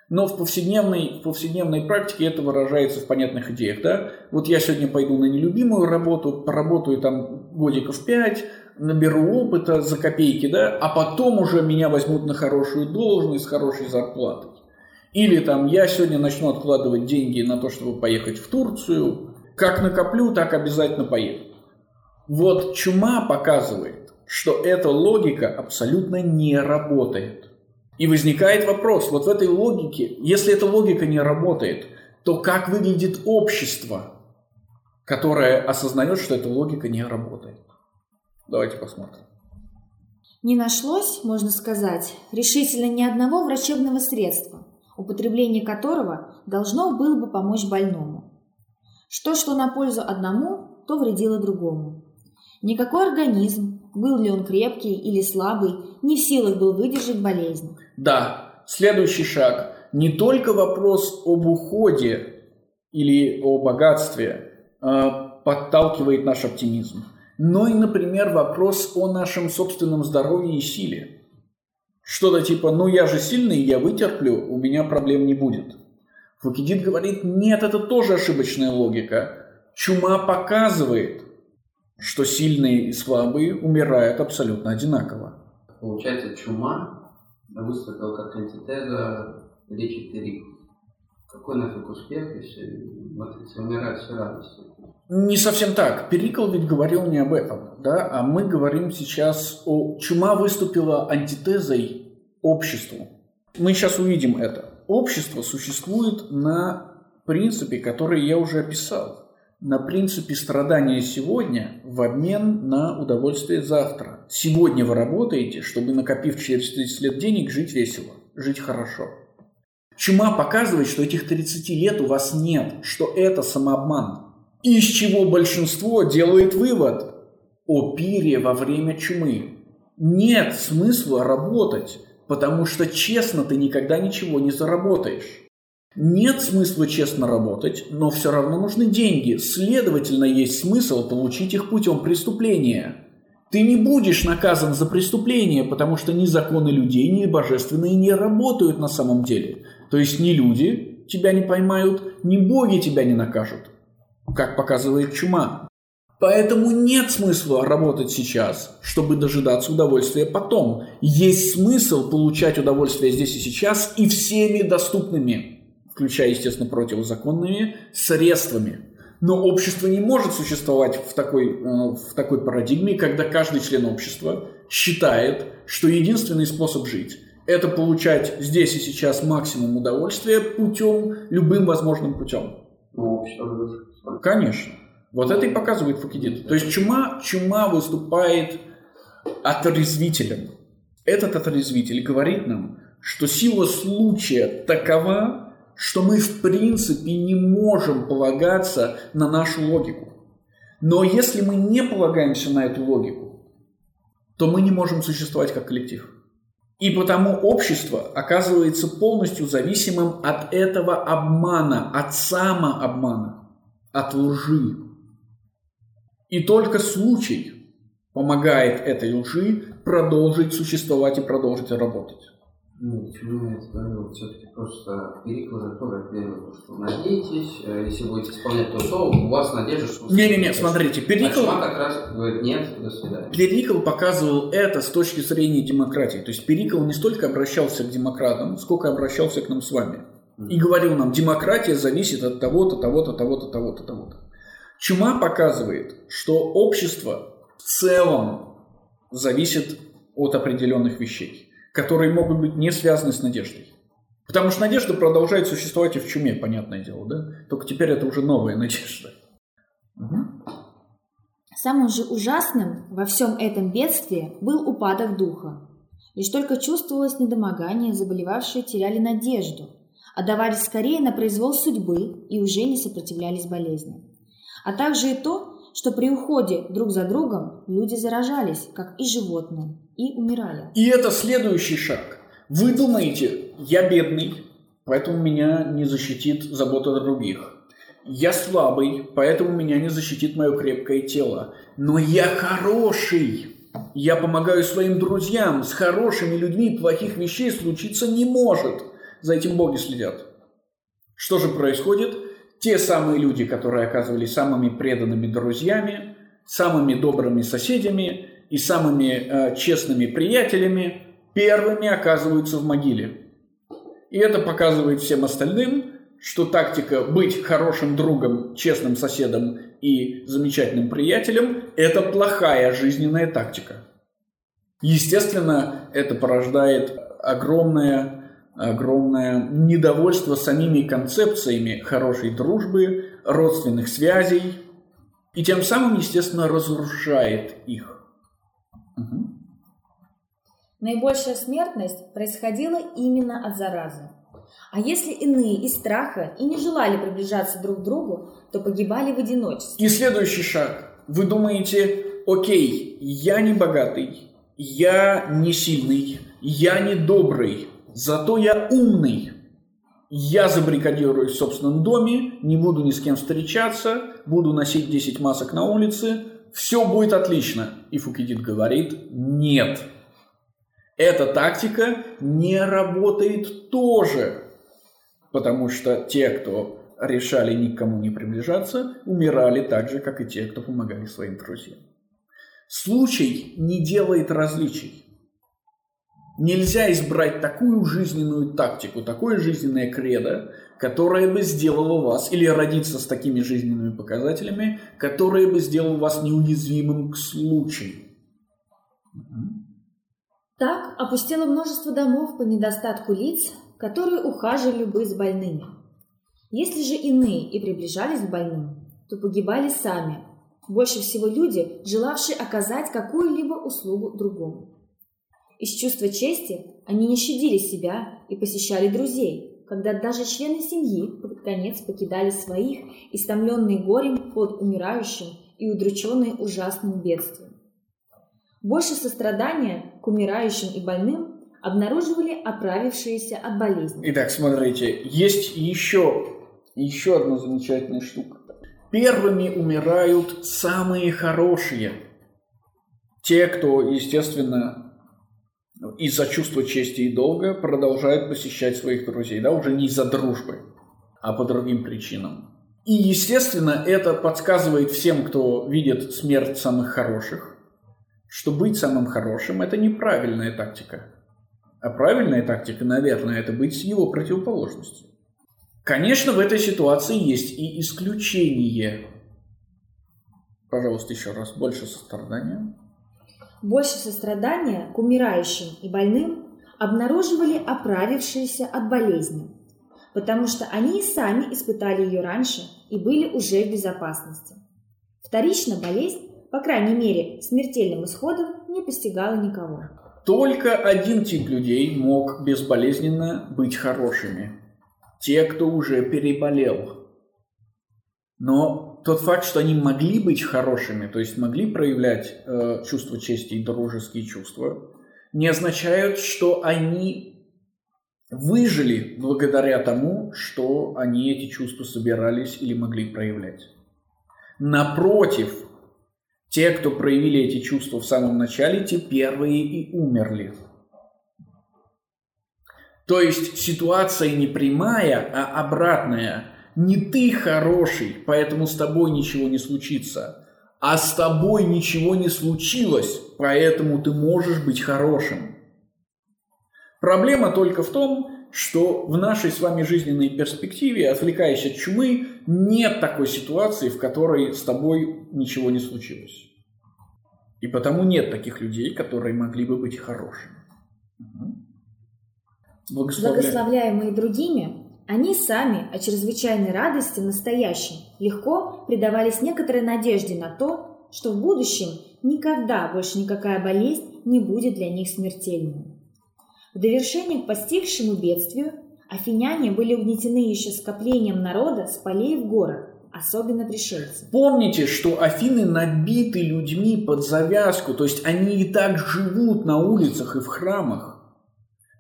Но в повседневной, в повседневной практике это выражается в понятных идеях. Да? Вот я сегодня пойду на нелюбимую работу, поработаю там годиков 5, наберу опыта за копейки, да, а потом уже меня возьмут на хорошую должность с хорошей зарплатой. Или там я сегодня начну откладывать деньги на то, чтобы поехать в Турцию. Как накоплю, так обязательно поеду. Вот чума показывает, что эта логика абсолютно не работает. И возникает вопрос, вот в этой логике, если эта логика не работает, то как выглядит общество, которое осознает, что эта логика не работает? Давайте посмотрим. Не нашлось, можно сказать, решительно ни одного врачебного средства, употребление которого должно было бы помочь больному. Что шло на пользу одному, то вредило другому. Никакой организм, был ли он крепкий или слабый, не в силах был выдержать болезнь. Да, следующий шаг. Не только вопрос об уходе или о богатстве э, подталкивает наш оптимизм, но и, например, вопрос о нашем собственном здоровье и силе. Что-то типа, ну я же сильный, я вытерплю, у меня проблем не будет. Фукидид говорит, нет, это тоже ошибочная логика. Чума показывает, что сильные и слабые умирают абсолютно одинаково. Получается, чума выступила как антитеза речи Терри. Какой нафиг успех, если матрица умирает с радостью? Не совсем так. Перикл ведь говорил не об этом, да, а мы говорим сейчас о... Чума выступила антитезой обществу. Мы сейчас увидим это. Общество существует на принципе, который я уже описал. На принципе страдания сегодня в обмен на удовольствие завтра. Сегодня вы работаете, чтобы, накопив через 30 лет денег, жить весело, жить хорошо. Чума показывает, что этих 30 лет у вас нет, что это самообман. Из чего большинство делает вывод о пире во время чумы. Нет смысла работать, потому что честно ты никогда ничего не заработаешь. Нет смысла честно работать, но все равно нужны деньги. Следовательно, есть смысл получить их путем преступления. Ты не будешь наказан за преступление, потому что ни законы людей, ни божественные не работают на самом деле. То есть ни люди тебя не поймают, ни боги тебя не накажут, как показывает чума. Поэтому нет смысла работать сейчас, чтобы дожидаться удовольствия потом. Есть смысл получать удовольствие здесь и сейчас и всеми доступными, включая, естественно, противозаконными средствами. Но общество не может существовать в такой, э, в такой парадигме, когда каждый член общества считает, что единственный способ жить это получать здесь и сейчас максимум удовольствия путем, любым возможным путем. Ну, Конечно. Вот это и показывает Фукидид. То есть чума, чума выступает отрезвителем. Этот отрезвитель говорит нам, что сила случая такова, что мы в принципе не можем полагаться на нашу логику. Но если мы не полагаемся на эту логику, то мы не можем существовать как коллектив. И потому общество оказывается полностью зависимым от этого обмана, от самообмана, от лжи. И только случай помогает этой лжи продолжить существовать и продолжить работать. Ну, почему я говорю? Все-таки просто Перикл же тоже говорил, что надейтесь, э, если будете исполнять то, что у вас надежда, что... Не-не-не, смотрите, Перикл... А как раз говорит, нет, до свидания. Перикл показывал это с точки зрения демократии. То есть Перикл не столько обращался к демократам, сколько обращался к нам с вами. И говорил нам, демократия зависит от того-то, того-то, того-то, того-то, того-то. Чума показывает, что общество в целом зависит от определенных вещей которые могут быть не связаны с надеждой. Потому что надежда продолжает существовать и в чуме, понятное дело, да? Только теперь это уже новая надежда. Угу. Самым же ужасным во всем этом бедствии был упадок духа. Лишь только чувствовалось недомогание, заболевавшие теряли надежду, отдавались скорее на произвол судьбы и уже не сопротивлялись болезни. А также и то, что при уходе друг за другом люди заражались, как и животные, и умирали. И это следующий шаг. Вы думаете, я бедный, поэтому меня не защитит забота других. Я слабый, поэтому меня не защитит мое крепкое тело. Но я хороший. Я помогаю своим друзьям. С хорошими людьми плохих вещей случиться не может. За этим боги следят. Что же происходит? Те самые люди, которые оказывались самыми преданными друзьями, самыми добрыми соседями, и самыми э, честными приятелями первыми оказываются в могиле. И это показывает всем остальным, что тактика быть хорошим другом, честным соседом и замечательным приятелем – это плохая жизненная тактика. Естественно, это порождает огромное, огромное недовольство самими концепциями хорошей дружбы, родственных связей, и тем самым, естественно, разрушает их. Угу. Наибольшая смертность происходила именно от заразы. А если иные из страха и не желали приближаться друг к другу, то погибали в одиночестве. И следующий шаг. Вы думаете, окей, я не богатый, я не сильный, я не добрый, зато я умный. Я забрикадируюсь в собственном доме, не буду ни с кем встречаться, буду носить 10 масок на улице, все будет отлично. И Фукидид говорит, нет. Эта тактика не работает тоже. Потому что те, кто решали никому не приближаться, умирали так же, как и те, кто помогали своим друзьям. Случай не делает различий. Нельзя избрать такую жизненную тактику, такое жизненное кредо, которое бы сделало вас, или родиться с такими жизненными показателями, которое бы сделало вас неуязвимым к случаю. Так опустело множество домов по недостатку лиц, которые ухаживали бы с больными. Если же иные и приближались к больным, то погибали сами. Больше всего люди, желавшие оказать какую-либо услугу другому. Из чувства чести они не щадили себя и посещали друзей, когда даже члены семьи под конец покидали своих, истомленные горем под умирающим и удрученные ужасным бедствием. Больше сострадания к умирающим и больным обнаруживали оправившиеся от болезни. Итак, смотрите, есть еще, еще одна замечательная штука. Первыми умирают самые хорошие. Те, кто, естественно, из-за чувства чести и долга продолжают посещать своих друзей, да, уже не из-за дружбы, а по другим причинам. И, естественно, это подсказывает всем, кто видит смерть самых хороших, что быть самым хорошим – это неправильная тактика. А правильная тактика, наверное, это быть с его противоположностью. Конечно, в этой ситуации есть и исключение. Пожалуйста, еще раз, больше сострадания больше сострадания к умирающим и больным обнаруживали оправившиеся от болезни, потому что они и сами испытали ее раньше и были уже в безопасности. Вторично болезнь, по крайней мере, смертельным исходом не постигала никого. Только один тип людей мог безболезненно быть хорошими. Те, кто уже переболел. Но тот факт, что они могли быть хорошими, то есть могли проявлять э, чувство чести и дружеские чувства, не означает, что они выжили благодаря тому, что они эти чувства собирались или могли проявлять. Напротив, те, кто проявили эти чувства в самом начале, те первые и умерли. То есть ситуация не прямая, а обратная. Не ты хороший, поэтому с тобой ничего не случится, а с тобой ничего не случилось, поэтому ты можешь быть хорошим. Проблема только в том, что в нашей с вами жизненной перспективе, отвлекаясь от чумы, нет такой ситуации, в которой с тобой ничего не случилось. И потому нет таких людей, которые могли бы быть хорошими. Благословля... Благословляемые другими, они сами о чрезвычайной радости настоящем легко предавались некоторой надежде на то, что в будущем никогда больше никакая болезнь не будет для них смертельной. В довершение к постигшему бедствию афиняне были угнетены еще скоплением народа с полей в город, особенно пришельцы. Помните, что Афины набиты людьми под завязку, то есть они и так живут на улицах и в храмах.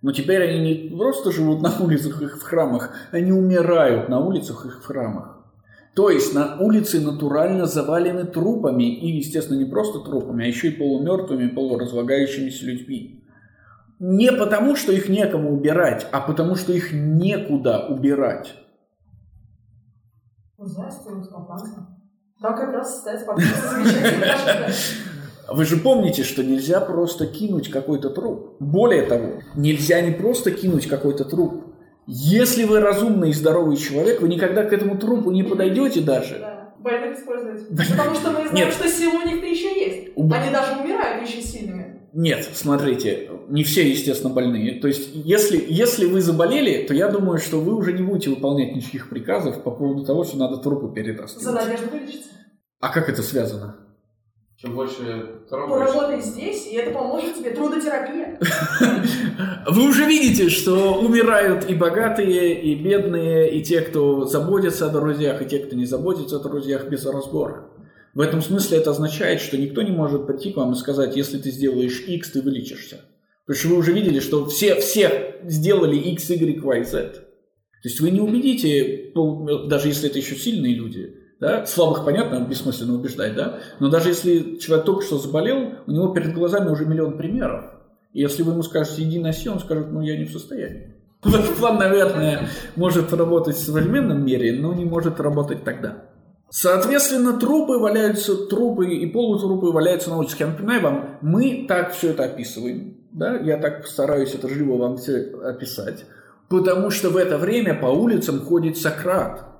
Но теперь они не просто живут на улицах и в храмах, они умирают на улицах и в храмах. То есть на улице натурально завалены трупами, и, естественно, не просто трупами, а еще и полумертвыми, полуразлагающимися людьми. Не потому, что их некому убирать, а потому, что их некуда убирать. Здрасте, Там как раз замечательные Вы же помните, что нельзя просто кинуть какой-то труп. Более того, нельзя не просто кинуть какой-то труп. Если вы разумный и здоровый человек, вы никогда к этому трупу не подойдете даже. Да. Больных использовать. Потому что мы знаем, Нет. что сила у них-то еще есть. Они даже умирают еще сильными. Нет, смотрите, не все, естественно, больные. То есть, если, если вы заболели, то я думаю, что вы уже не будете выполнять никаких приказов по поводу того, что надо трупы перетаскивать. За надежду вылечиться. А как это связано? Чем больше. Поработай здесь, и это поможет тебе. Трудотерапия. Вы уже видите, что умирают и богатые, и бедные, и те, кто заботится о друзьях, и те, кто не заботится о друзьях без разбора. В этом смысле это означает, что никто не может подойти к вам и сказать, если ты сделаешь X, ты вылечишься. Потому что вы уже видели, что все, все сделали X, Y, Y, Z. То есть вы не убедите, даже если это еще сильные люди, да? Слабых, понятно, бессмысленно убеждать, да? Но даже если человек только что заболел, у него перед глазами уже миллион примеров. И если вы ему скажете, иди носи, он скажет, ну я не в состоянии. Ваш план, наверное, может работать в современном мире, но не может работать тогда. Соответственно, трупы валяются, трупы и полутрупы валяются на улице. Я напоминаю вам, мы так все это описываем. Да? Я так постараюсь это живо вам все описать. Потому что в это время по улицам ходит Сократ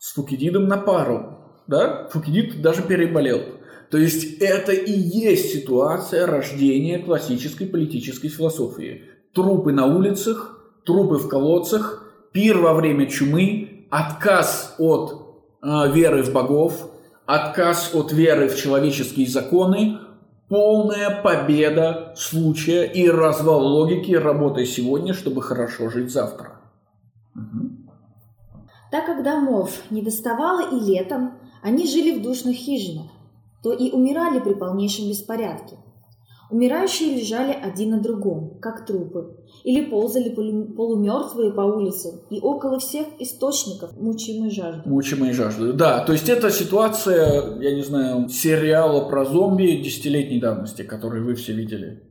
с Фукидидом на пару. Да? Фукидид даже переболел. То есть это и есть ситуация рождения классической политической философии. Трупы на улицах, трупы в колодцах, пир во время чумы, отказ от а, веры в богов, отказ от веры в человеческие законы, полная победа случая и развал логики «работай сегодня, чтобы хорошо жить завтра». Угу. Так как домов не доставало и летом, они жили в душных хижинах, то и умирали при полнейшем беспорядке – Умирающие лежали один на другом, как трупы, или ползали полумертвые по улице и около всех источников мучимой жажды. Мучимой жажды, да. То есть это ситуация, я не знаю, сериала про зомби десятилетней давности, который вы все видели.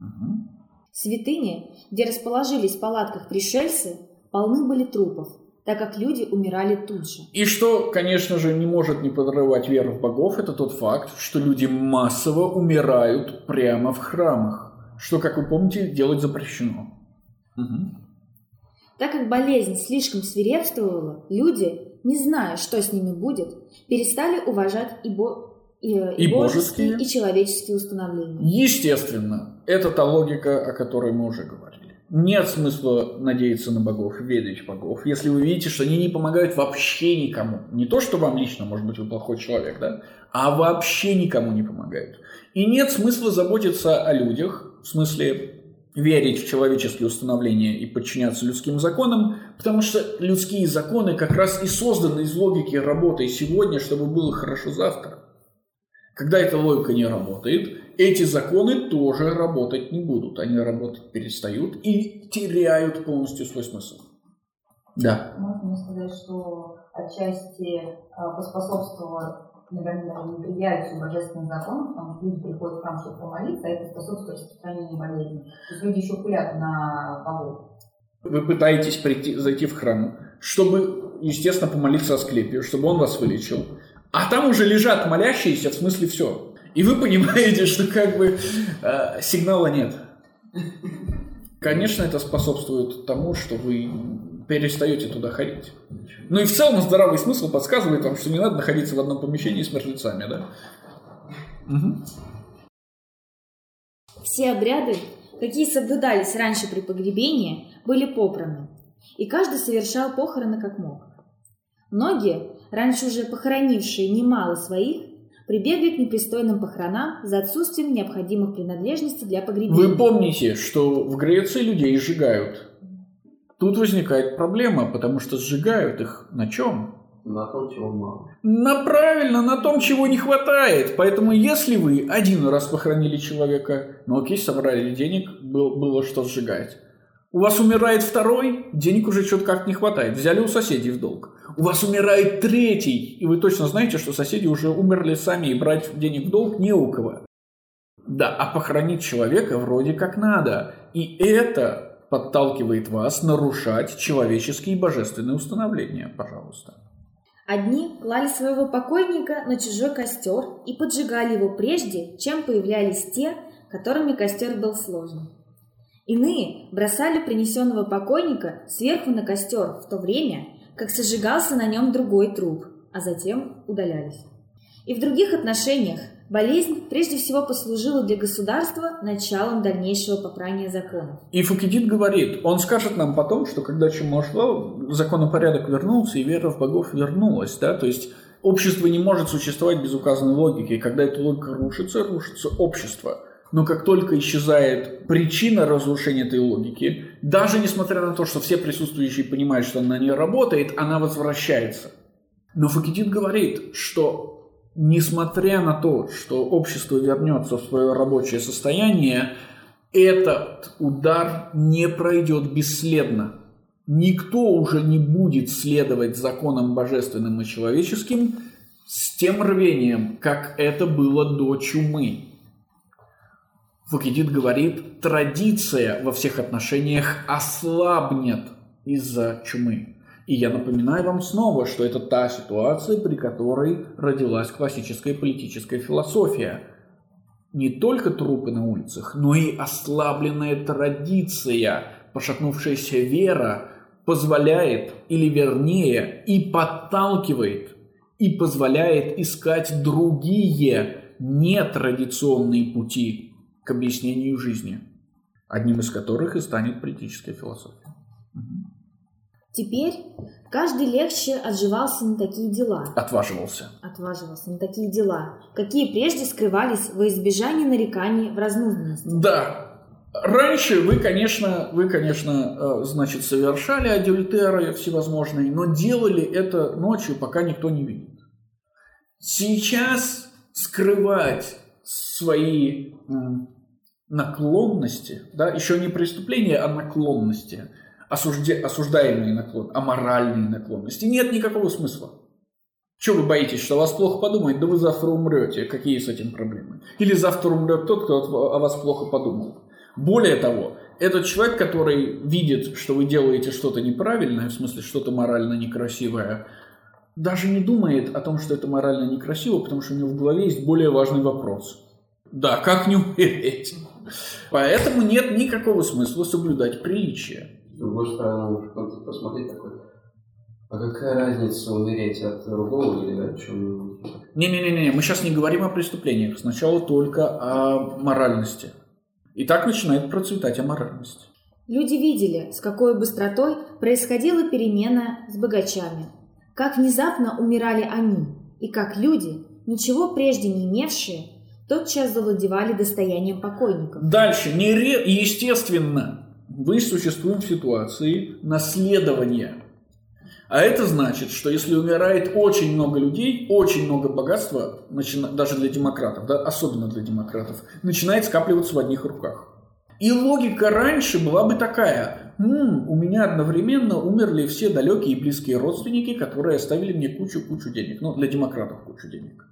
Угу. Святыни, где расположились в палатках пришельцы, полны были трупов, так как люди умирали тут же. И что, конечно же, не может не подрывать веру в богов, это тот факт, что люди массово умирают прямо в храмах, что, как вы помните, делать запрещено. Угу. Так как болезнь слишком свирепствовала, люди, не зная, что с ними будет, перестали уважать и, бо... и, и, и божеские, и человеческие установления. Естественно, это та логика, о которой мы уже говорили. Нет смысла надеяться на богов, верить в богов, если вы видите, что они не помогают вообще никому. Не то, что вам лично, может быть, вы плохой человек, да, а вообще никому не помогают. И нет смысла заботиться о людях, в смысле верить в человеческие установления и подчиняться людским законам, потому что людские законы как раз и созданы из логики работы сегодня, чтобы было хорошо завтра. Когда эта логика не работает, эти законы тоже работать не будут. Они работать перестают и теряют полностью свой смысл. Да. Можно сказать, что отчасти а, поспособствовало, наверное, даже неприятию божественных законов, потому что люди приходят в храм, чтобы помолиться, а это способствует распространению болезни. То есть люди еще пулят на богов. Вы пытаетесь прийти, зайти в храм, чтобы, естественно, помолиться о склепе, чтобы он вас вылечил. А там уже лежат молящиеся, в смысле все. И вы понимаете, что как бы э, сигнала нет. Конечно, это способствует тому, что вы перестаете туда ходить. Ну и в целом здравый смысл подсказывает вам, что не надо находиться в одном помещении с мертвецами, да? Угу. Все обряды, какие соблюдались раньше при погребении, были попраны, и каждый совершал похороны как мог. Многие, раньше уже похоронившие немало своих, прибегли к непристойным похоронам за отсутствием необходимых принадлежностей для погребения. Вы помните, что в Греции людей сжигают. Тут возникает проблема, потому что сжигают их на чем? На том, чего мало. На правильно, на том, чего не хватает. Поэтому если вы один раз похоронили человека, ну окей, собрали денег, было, было что сжигать. У вас умирает второй, денег уже что-то как не хватает. Взяли у соседей в долг. У вас умирает третий, и вы точно знаете, что соседи уже умерли сами, и брать денег в долг не у кого. Да, а похоронить человека вроде как надо. И это подталкивает вас нарушать человеческие и божественные установления, пожалуйста. Одни клали своего покойника на чужой костер и поджигали его прежде, чем появлялись те, которыми костер был сложен. Иные бросали принесенного покойника сверху на костер в то время, как сожигался на нем другой труп, а затем удалялись. И в других отношениях болезнь прежде всего послужила для государства началом дальнейшего попрания законов. И Фукидид говорит, он скажет нам потом, что когда чему шло, законопорядок вернулся, и вера в богов вернулась. Да? То есть общество не может существовать без указанной логики. И когда эта логика рушится, рушится общество – но как только исчезает причина разрушения этой логики, даже несмотря на то, что все присутствующие понимают, что она не работает, она возвращается. Но Факидид говорит, что несмотря на то, что общество вернется в свое рабочее состояние, этот удар не пройдет бесследно. Никто уже не будет следовать законам божественным и человеческим с тем рвением, как это было до чумы. Фукидид говорит, традиция во всех отношениях ослабнет из-за чумы. И я напоминаю вам снова, что это та ситуация, при которой родилась классическая политическая философия. Не только трупы на улицах, но и ослабленная традиция, пошатнувшаяся вера позволяет, или вернее, и подталкивает, и позволяет искать другие нетрадиционные пути к объяснению жизни, одним из которых и станет политическая философия. Теперь каждый легче отживался на такие дела. Отваживался. Отваживался на такие дела, какие прежде скрывались во избежание нареканий в разнузданности. Да, Раньше вы, конечно, вы, конечно, э, значит, совершали адюльтеры всевозможные, но делали это ночью, пока никто не видит. Сейчас скрывать свои наклонности, да, еще не преступления, а наклонности, осужде, осуждаемые наклонности, аморальные наклонности, нет никакого смысла. Чего вы боитесь, что вас плохо подумает? Да вы завтра умрете. Какие с этим проблемы? Или завтра умрет тот, кто о вас плохо подумал. Более того, этот человек, который видит, что вы делаете что-то неправильное, в смысле что-то морально некрасивое, даже не думает о том, что это морально некрасиво, потому что у него в голове есть более важный вопрос. Да, как не умереть? Поэтому нет никакого смысла соблюдать приличие. С другой стороны, можно посмотреть такой, а какая разница умереть от другого или от чего-нибудь? Не-не-не, мы сейчас не говорим о преступлениях, сначала только о моральности. И так начинает процветать аморальность. Люди видели, с какой быстротой происходила перемена с богачами, как внезапно умирали они, и как люди, ничего прежде не имевшие, тотчас завладевали достоянием покойников. Дальше, нере... естественно, вы существуем в ситуации наследования. А это значит, что если умирает очень много людей, очень много богатства, начина... даже для демократов, да, особенно для демократов, начинает скапливаться в одних руках. И логика раньше была бы такая. М-м, у меня одновременно умерли все далекие и близкие родственники, которые оставили мне кучу-кучу денег. Ну, для демократов кучу денег.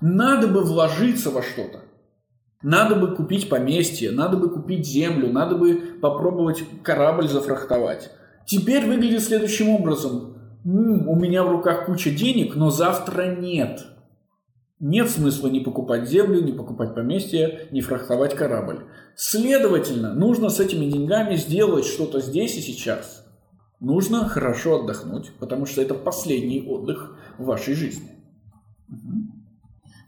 Надо бы вложиться во что-то. Надо бы купить поместье, надо бы купить землю, надо бы попробовать корабль зафрахтовать. Теперь выглядит следующим образом. У меня в руках куча денег, но завтра нет. Нет смысла не покупать землю, не покупать поместье, не фрахтовать корабль. Следовательно, нужно с этими деньгами сделать что-то здесь и сейчас. Нужно хорошо отдохнуть, потому что это последний отдых в вашей жизни.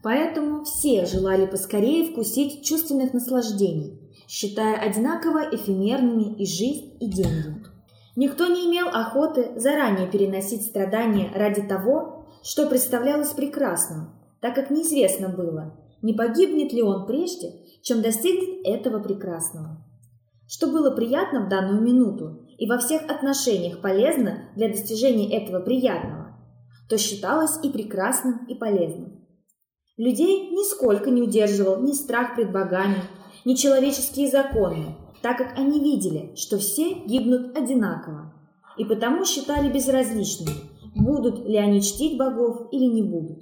Поэтому все желали поскорее вкусить чувственных наслаждений, считая одинаково эфемерными и жизнь, и деньги. Никто не имел охоты заранее переносить страдания ради того, что представлялось прекрасным, так как неизвестно было, не погибнет ли он прежде, чем достигнет этого прекрасного. Что было приятно в данную минуту и во всех отношениях полезно для достижения этого приятного, то считалось и прекрасным, и полезным. Людей нисколько не удерживал ни страх пред богами, ни человеческие законы, так как они видели, что все гибнут одинаково, и потому считали безразличным, будут ли они чтить богов или не будут.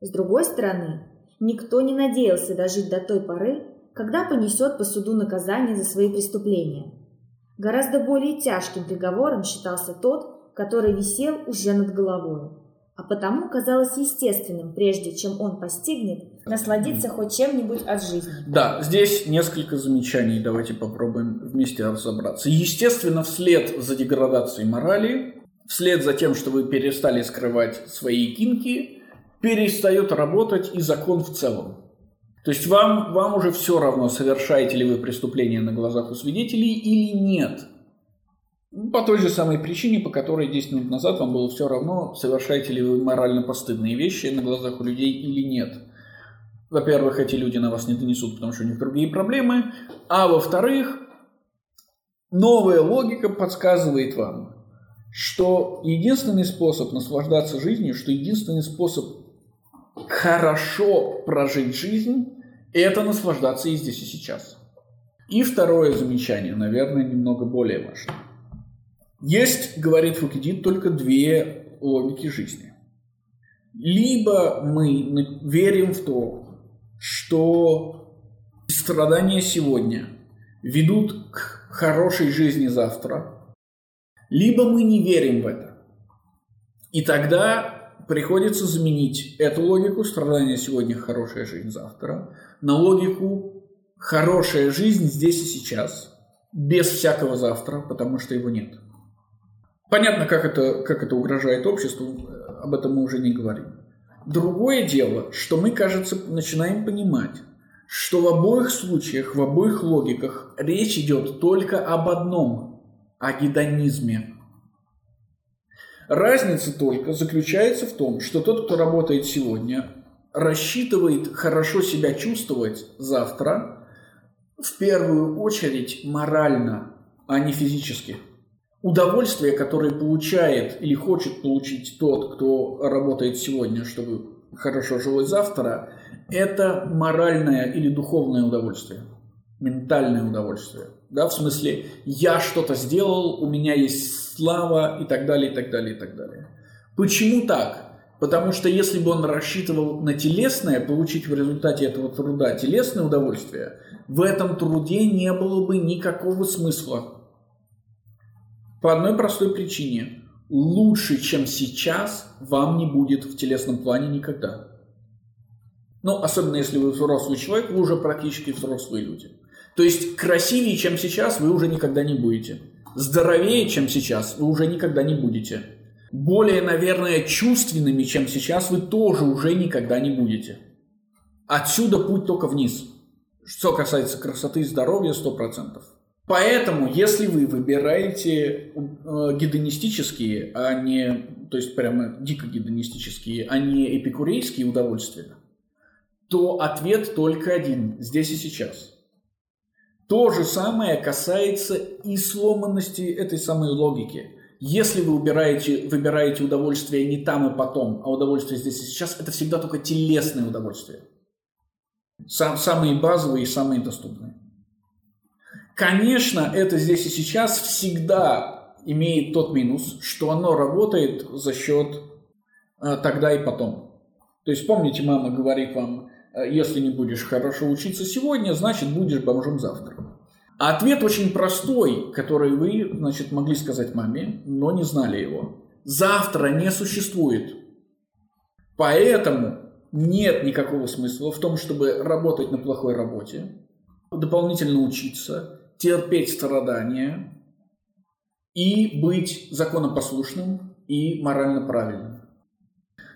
С другой стороны, никто не надеялся дожить до той поры, когда понесет по суду наказание за свои преступления. Гораздо более тяжким приговором считался тот, который висел уже над головой, а потому казалось естественным, прежде чем он постигнет, насладиться хоть чем-нибудь от жизни. Да, здесь несколько замечаний, давайте попробуем вместе разобраться. Естественно, вслед за деградацией морали, вслед за тем, что вы перестали скрывать свои кинки, перестает работать и закон в целом. То есть вам, вам уже все равно, совершаете ли вы преступление на глазах у свидетелей или нет. По той же самой причине, по которой 10 минут назад вам было все равно, совершаете ли вы морально постыдные вещи на глазах у людей или нет. Во-первых, эти люди на вас не донесут, потому что у них другие проблемы. А во-вторых, новая логика подсказывает вам, что единственный способ наслаждаться жизнью, что единственный способ хорошо прожить жизнь, это наслаждаться и здесь, и сейчас. И второе замечание, наверное, немного более важное. Есть, говорит Фукидид, только две логики жизни. Либо мы верим в то, что страдания сегодня ведут к хорошей жизни завтра, либо мы не верим в это. И тогда приходится заменить эту логику страдания сегодня, хорошая жизнь завтра, на логику хорошая жизнь здесь и сейчас, без всякого завтра, потому что его нет. Понятно, как это, как это угрожает обществу, об этом мы уже не говорим. Другое дело, что мы, кажется, начинаем понимать, что в обоих случаях, в обоих логиках речь идет только об одном – о гедонизме, Разница только заключается в том, что тот, кто работает сегодня, рассчитывает хорошо себя чувствовать завтра, в первую очередь морально, а не физически. Удовольствие, которое получает или хочет получить тот, кто работает сегодня, чтобы хорошо жилось завтра, это моральное или духовное удовольствие, ментальное удовольствие. Да, в смысле, я что-то сделал, у меня есть слава и так далее, и так далее, и так далее. Почему так? Потому что если бы он рассчитывал на телесное, получить в результате этого труда телесное удовольствие, в этом труде не было бы никакого смысла. По одной простой причине. Лучше, чем сейчас, вам не будет в телесном плане никогда. Ну, особенно если вы взрослый человек, вы уже практически взрослые люди. То есть красивее, чем сейчас, вы уже никогда не будете. Здоровее, чем сейчас, вы уже никогда не будете. Более, наверное, чувственными, чем сейчас, вы тоже уже никогда не будете. Отсюда путь только вниз. Что касается красоты и здоровья, 100%. Поэтому, если вы выбираете э, гедонистические, а не, то есть прямо дико гедонистические, а не эпикурейские удовольствия, то ответ только один, здесь и сейчас. То же самое касается и сломанности этой самой логики. Если вы выбираете, выбираете удовольствие не там и потом, а удовольствие здесь и сейчас, это всегда только телесное удовольствие. Сам, самые базовые и самые доступные. Конечно, это здесь и сейчас всегда имеет тот минус, что оно работает за счет э, тогда и потом. То есть помните, мама говорит вам, э, если не будешь хорошо учиться сегодня, значит будешь бомжом завтра. А ответ очень простой, который вы, значит, могли сказать маме, но не знали его. Завтра не существует. Поэтому нет никакого смысла в том, чтобы работать на плохой работе, дополнительно учиться, терпеть страдания и быть законопослушным и морально правильным.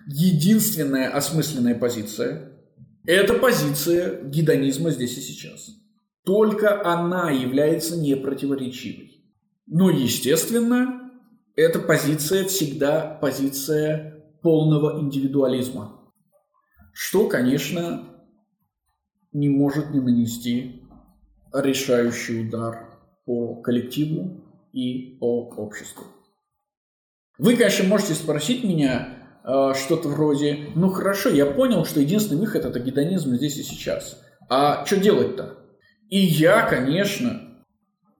Единственная осмысленная позиция – это позиция гедонизма здесь и сейчас. Только она является непротиворечивой. Но, естественно, эта позиция всегда позиция полного индивидуализма, что, конечно, не может не нанести решающий удар по коллективу и по обществу. Вы, конечно, можете спросить меня э, что-то вроде, ну хорошо, я понял, что единственный выход это гедонизм здесь и сейчас. А что делать-то? И я, конечно,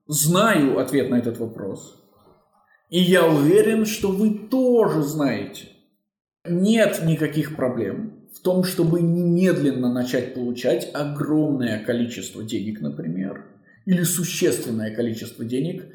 знаю ответ на этот вопрос. И я уверен, что вы тоже знаете. Нет никаких проблем в том, чтобы немедленно начать получать огромное количество денег, например, или существенное количество денег,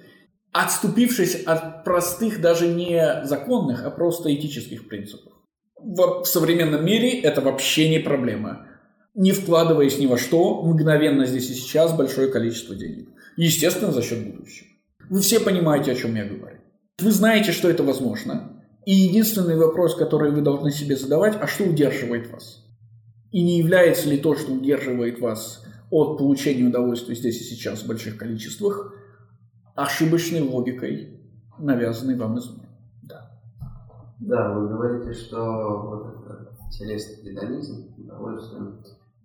отступившись от простых, даже не законных, а просто этических принципов. В современном мире это вообще не проблема. Не вкладываясь ни во что, мгновенно здесь и сейчас большое количество денег. Естественно, за счет будущего. Вы все понимаете, о чем я говорю. Вы знаете, что это возможно. И единственный вопрос, который вы должны себе задавать, а что удерживает вас? И не является ли то, что удерживает вас от получения удовольствия здесь и сейчас в больших количествах, ошибочной логикой, навязанной вам извне? Да. Да, вы говорите, что вот это телесный гедонизм, удовольствие,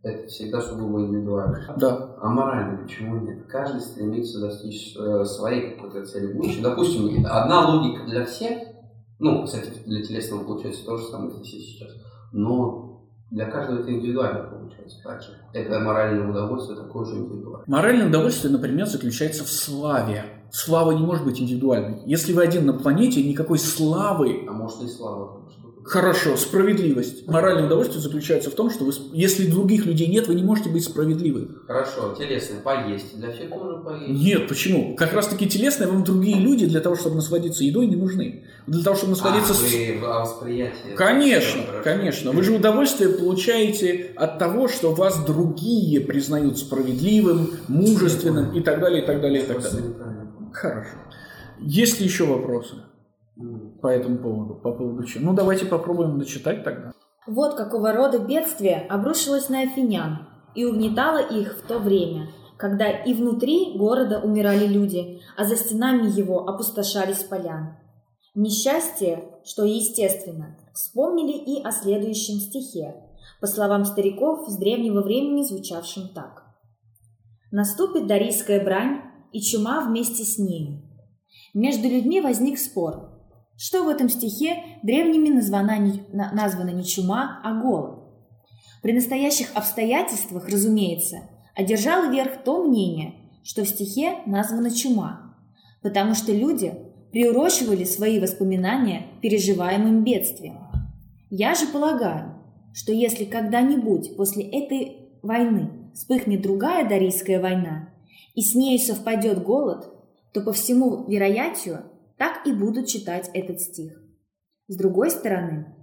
это всегда сугубо индивидуально. Да. А морально почему нет? Каждый стремится достичь э, своей какой-то цели будущего. Допустим, одна логика для всех, ну, кстати, для телесного получается то же самое здесь и сейчас. Но для каждого это индивидуально получается так же. Это моральное удовольствие такое же индивидуальное. Моральное удовольствие, например, заключается в славе. Слава не может быть индивидуальной. Если вы один на планете, никакой славы... А может и слава. Хорошо, справедливость. Моральное удовольствие заключается в том, что вы, если других людей нет, вы не можете быть справедливы. Хорошо, телесное, поесть. Для всех тоже поесть. Нет, почему? Как раз таки телесное вам другие люди для того, чтобы насладиться едой, не нужны. Для того, чтобы насладиться... А, вы, восприятие. Конечно, конечно. Вы же удовольствие получаете от того, что вас другие признают справедливым, мужественным и так далее, и так далее, и так далее. Хорошо. Есть ли еще вопросы? По этому поводу, по поводу чего. Ну, давайте попробуем дочитать тогда. Вот какого рода бедствие обрушилось на афинян и угнетало их в то время, когда и внутри города умирали люди, а за стенами его опустошались поля. Несчастье, что естественно, вспомнили и о следующем стихе, по словам стариков с древнего времени звучавшим так. «Наступит дарийская брань, и чума вместе с ней. Между людьми возник спор, что в этом стихе древними названа не, названа не чума, а голод. При настоящих обстоятельствах, разумеется, одержало верх то мнение, что в стихе названа чума, потому что люди приурочивали свои воспоминания переживаемым бедствием. Я же полагаю, что если когда-нибудь после этой войны вспыхнет другая Дарийская война, и с ней совпадет голод, то по всему вероятию так и будут читать этот стих. С другой стороны,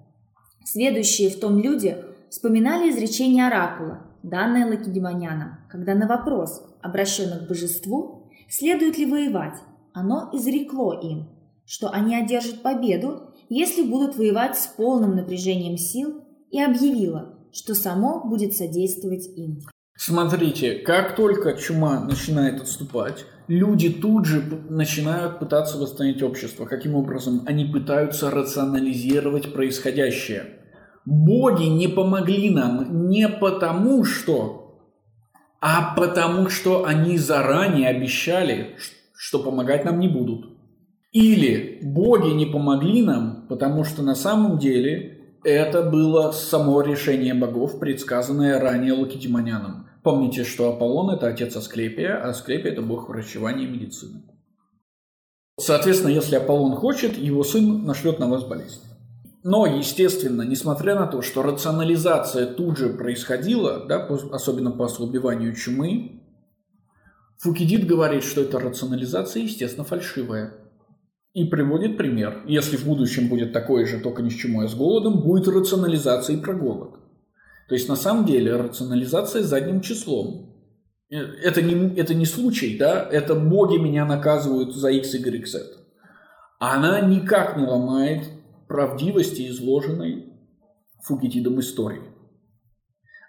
следующие в том люди вспоминали изречение оракула, данное Лакедемоняном, когда на вопрос, обращенный к божеству, следует ли воевать, оно изрекло им, что они одержат победу, если будут воевать с полным напряжением сил, и объявило, что само будет содействовать им. Смотрите, как только чума начинает отступать, люди тут же начинают пытаться восстановить общество. Каким образом? Они пытаются рационализировать происходящее. Боги не помогли нам не потому что, а потому что они заранее обещали, что помогать нам не будут. Или боги не помогли нам, потому что на самом деле это было само решение богов, предсказанное ранее Лакедемоняном. Помните, что Аполлон – это отец Асклепия, а Асклепия – это бог врачевания и медицины. Соответственно, если Аполлон хочет, его сын нашлет на вас болезнь. Но, естественно, несмотря на то, что рационализация тут же происходила, да, особенно по ослабеванию чумы, Фукидид говорит, что эта рационализация, естественно, фальшивая. И приводит пример. Если в будущем будет такое же, только не с чумой, а с голодом, будет рационализация и про голод. То есть на самом деле рационализация задним числом. Э, это не, это не случай, да, это боги меня наказывают за x, y, z. Она никак не ломает правдивости изложенной Фугитидом истории.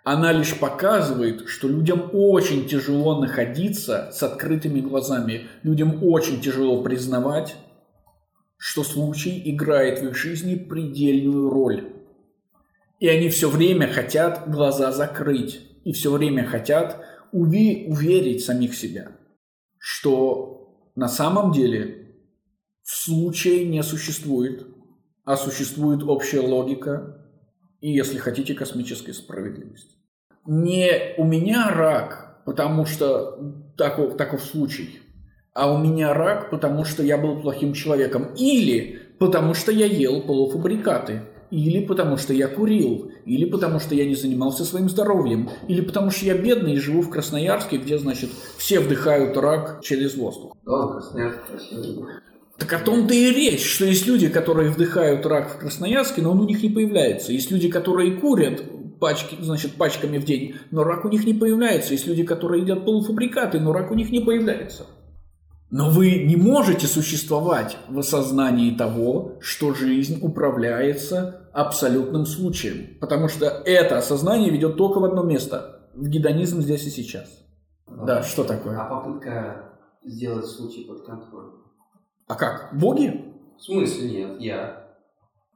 Она лишь показывает, что людям очень тяжело находиться с открытыми глазами, людям очень тяжело признавать, что случай играет в их жизни предельную роль. И они все время хотят глаза закрыть, и все время хотят уви- уверить самих себя, что на самом деле случая не существует, а существует общая логика и, если хотите, космическая справедливость. Не у меня рак, потому что таков, таков случай – а у меня рак, потому что я был плохим человеком. Или потому что я ел полуфабрикаты. Или потому что я курил. Или потому что я не занимался своим здоровьем. Или потому что я бедный и живу в Красноярске, где, значит, все вдыхают рак через воздух. Да, Красноярск красивый. Так о том-то и речь, что есть люди, которые вдыхают рак в Красноярске, но он у них не появляется. Есть люди, которые курят пачки, значит, пачками в день, но рак у них не появляется. Есть люди, которые едят полуфабрикаты, но рак у них не появляется. Но вы не можете существовать в осознании того, что жизнь управляется абсолютным случаем. Потому что это осознание ведет только в одно место. В гедонизм здесь и сейчас. Да, да что такое? А попытка сделать случай под контролем? А как? Боги? В смысле нет, я.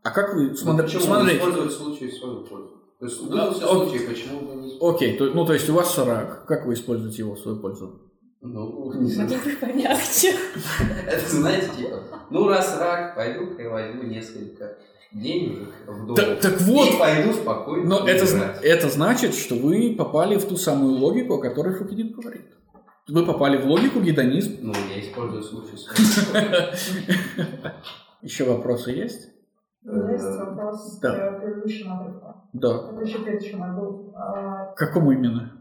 А как вы ну, смотри, почему смотрите? использовать случай в свою пользу? То есть был а, случай, почему вы не Окей, то, ну то есть у вас рак, как вы используете его в свою пользу? Ну, не знаю. помягче. Это, знаете, типа, ну, раз рак, пойду-ка я возьму несколько денег в. Так, так вот. И пойду спокойно. Но это, это значит, что вы попали в ту самую логику, о которой Фукидид говорит. Вы попали в логику гедонизм. Ну, я использую случай. Еще вопросы есть? Есть вопрос да. отрывку. Да. Это еще предыдущему был. Какому именно?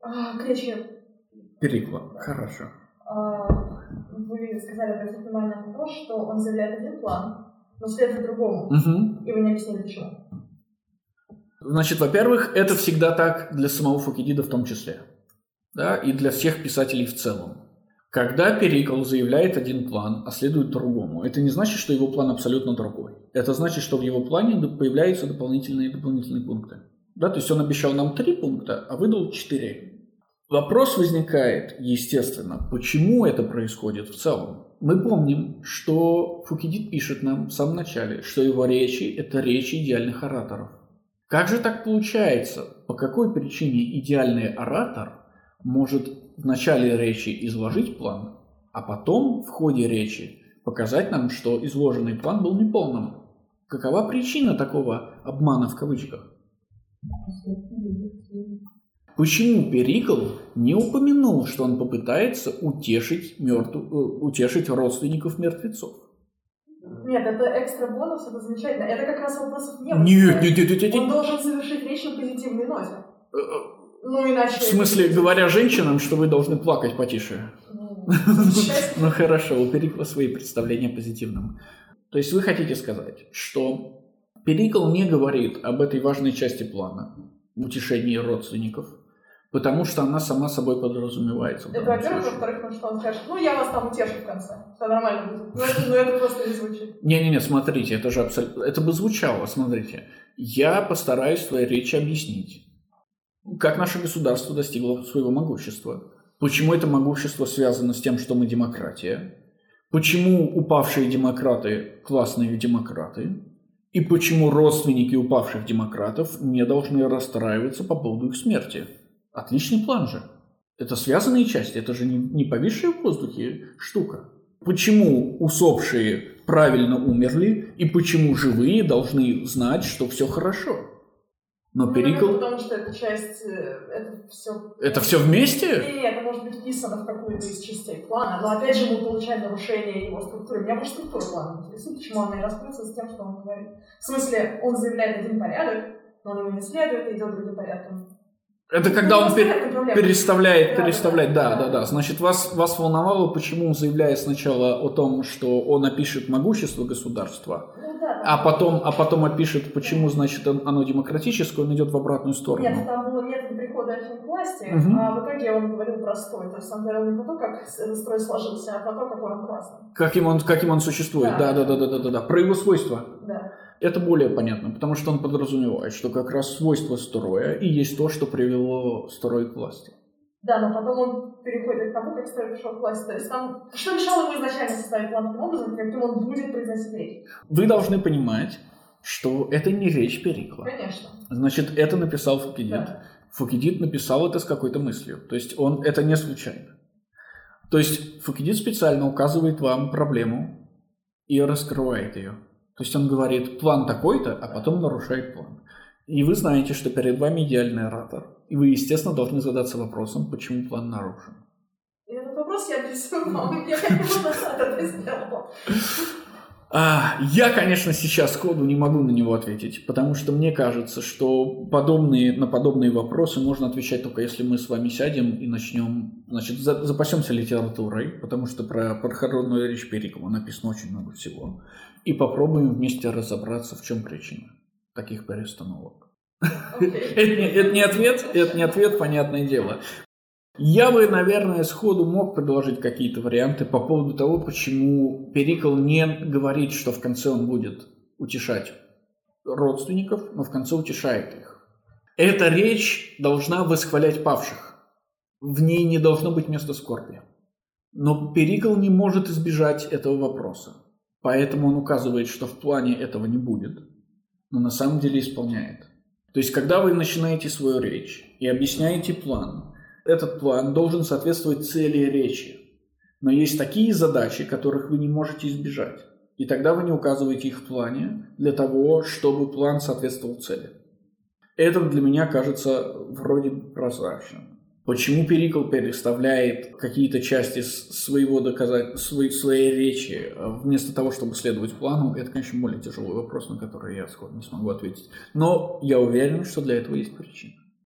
А, к речи Перикла. Хорошо. А, вы сказали обратить внимание на то, что он заявляет один план, но следует другому. Угу. И вы не объяснили, почему. Значит, во-первых, это всегда так для самого Фукидида в том числе. Да, и для всех писателей в целом. Когда Перикл заявляет один план, а следует другому, это не значит, что его план абсолютно другой. Это значит, что в его плане появляются дополнительные дополнительные пункты. Да, то есть он обещал нам три пункта, а выдал четыре. Вопрос возникает, естественно, почему это происходит в целом. Мы помним, что Фукидид пишет нам в самом начале, что его речи – это речи идеальных ораторов. Как же так получается? По какой причине идеальный оратор может в начале речи изложить план, а потом в ходе речи показать нам, что изложенный план был неполным? Какова причина такого обмана в кавычках? Почему Перикл не упомянул, что он попытается утешить, мертв... Э, утешить родственников мертвецов? Нет, это экстра бонус, это замечательно. Это как раз вопросов нет. Нет, нет, нет, нет, нет. Он должен завершить речь на позитивной ноте. Э, э, ну, иначе... В смысле, говоря женщинам, что вы должны плакать потише? Ну, ну хорошо, у Перикла свои представления о позитивном. То есть вы хотите сказать, что Перикл не говорит об этой важной части плана, утешении родственников, Потому что она сама собой подразумевается. Это во-первых, во-вторых, потому что он скажет, ну я вас там утешу в конце, все нормально будет. Ну это, ну, это просто не звучит. Не-не-не, смотрите, это же абсолютно, это бы звучало, смотрите. Я постараюсь в своей речи объяснить. как наше государство достигло своего могущества, почему это могущество связано с тем, что мы демократия, почему упавшие демократы классные демократы, и почему родственники упавших демократов не должны расстраиваться по поводу их смерти. Отличный план же. Это связанные части, это же не, не повисшая в воздухе штука. Почему усопшие правильно умерли и почему живые должны знать, что все хорошо? Но Ну, Перикл... потому что эта часть, э, это все... Это все вместе? Нет, это может быть вписано в какую-то из частей плана, но опять же мы получаем нарушение его структуры. Меня больше структура плана интересует, почему она не раскрыться с тем, что он говорит. В смысле, он заявляет один порядок, но он его не следует и идет другим порядком. Это когда Ну, он не пер- переставляет, Да, переставляет, да, да, да. Значит, вас, вас волновало, почему он заявляет сначала о том, что он опишет могущество государства, Ну, да, а потом, а потом опишет, почему, значит, он- оно демократическое, он идет в обратную Нет, сторону. там было метод прихода к власти, Мгм. а в итоге он говорил про строй. То есть он говорил не про то, как этот строй сложился, а про то, какой он классный. Каким он, каким он существует, да, Да. да, да, да, да, да, да. Про его свойства. Да. Это более понятно, потому что он подразумевает, что как раз свойства строя и есть то, что привело строй к власти. Да, но потом он переходит к тому, как строй пришел к власти. То есть там, что мешало ему изначально составить план таким образом, каким он будет произносить речь? Вы должны понимать, что это не речь Перикла. Конечно. Значит, это написал Фукидид. Да. Фукидид написал это с какой-то мыслью. То есть он это не случайно. То есть Фукидид специально указывает вам проблему и раскрывает ее. То есть он говорит план такой-то, а потом нарушает план. И вы знаете, что перед вами идеальный оратор. И вы, естественно, должны задаться вопросом, почему план нарушен. И этот вопрос я присылала. Я как бы назад это сделала. А, я, конечно, сейчас сходу не могу на него ответить, потому что мне кажется, что подобные, на подобные вопросы можно отвечать только если мы с вами сядем и начнем, значит, за- запасемся литературой, потому что про пархоронную речь Перикова написано очень много всего, и попробуем вместе разобраться, в чем причина таких перестановок. Окей. Это не, это не ответ, это не ответ, понятное дело. Я бы, наверное, сходу мог предложить какие-то варианты по поводу того, почему Перикл не говорит, что в конце он будет утешать родственников, но в конце утешает их. Эта речь должна восхвалять павших. В ней не должно быть места скорби. Но Перикл не может избежать этого вопроса. Поэтому он указывает, что в плане этого не будет, но на самом деле исполняет. То есть, когда вы начинаете свою речь и объясняете план, этот план должен соответствовать цели речи. Но есть такие задачи, которых вы не можете избежать. И тогда вы не указываете их в плане для того, чтобы план соответствовал цели. Это для меня кажется вроде прозрачным. Почему Перикл переставляет какие-то части своего доказать, своей, своей речи э, вместо того, чтобы следовать плану, это, конечно, более тяжелый вопрос, на который я сходу не смогу ответить. Но я уверен, что для этого есть причина.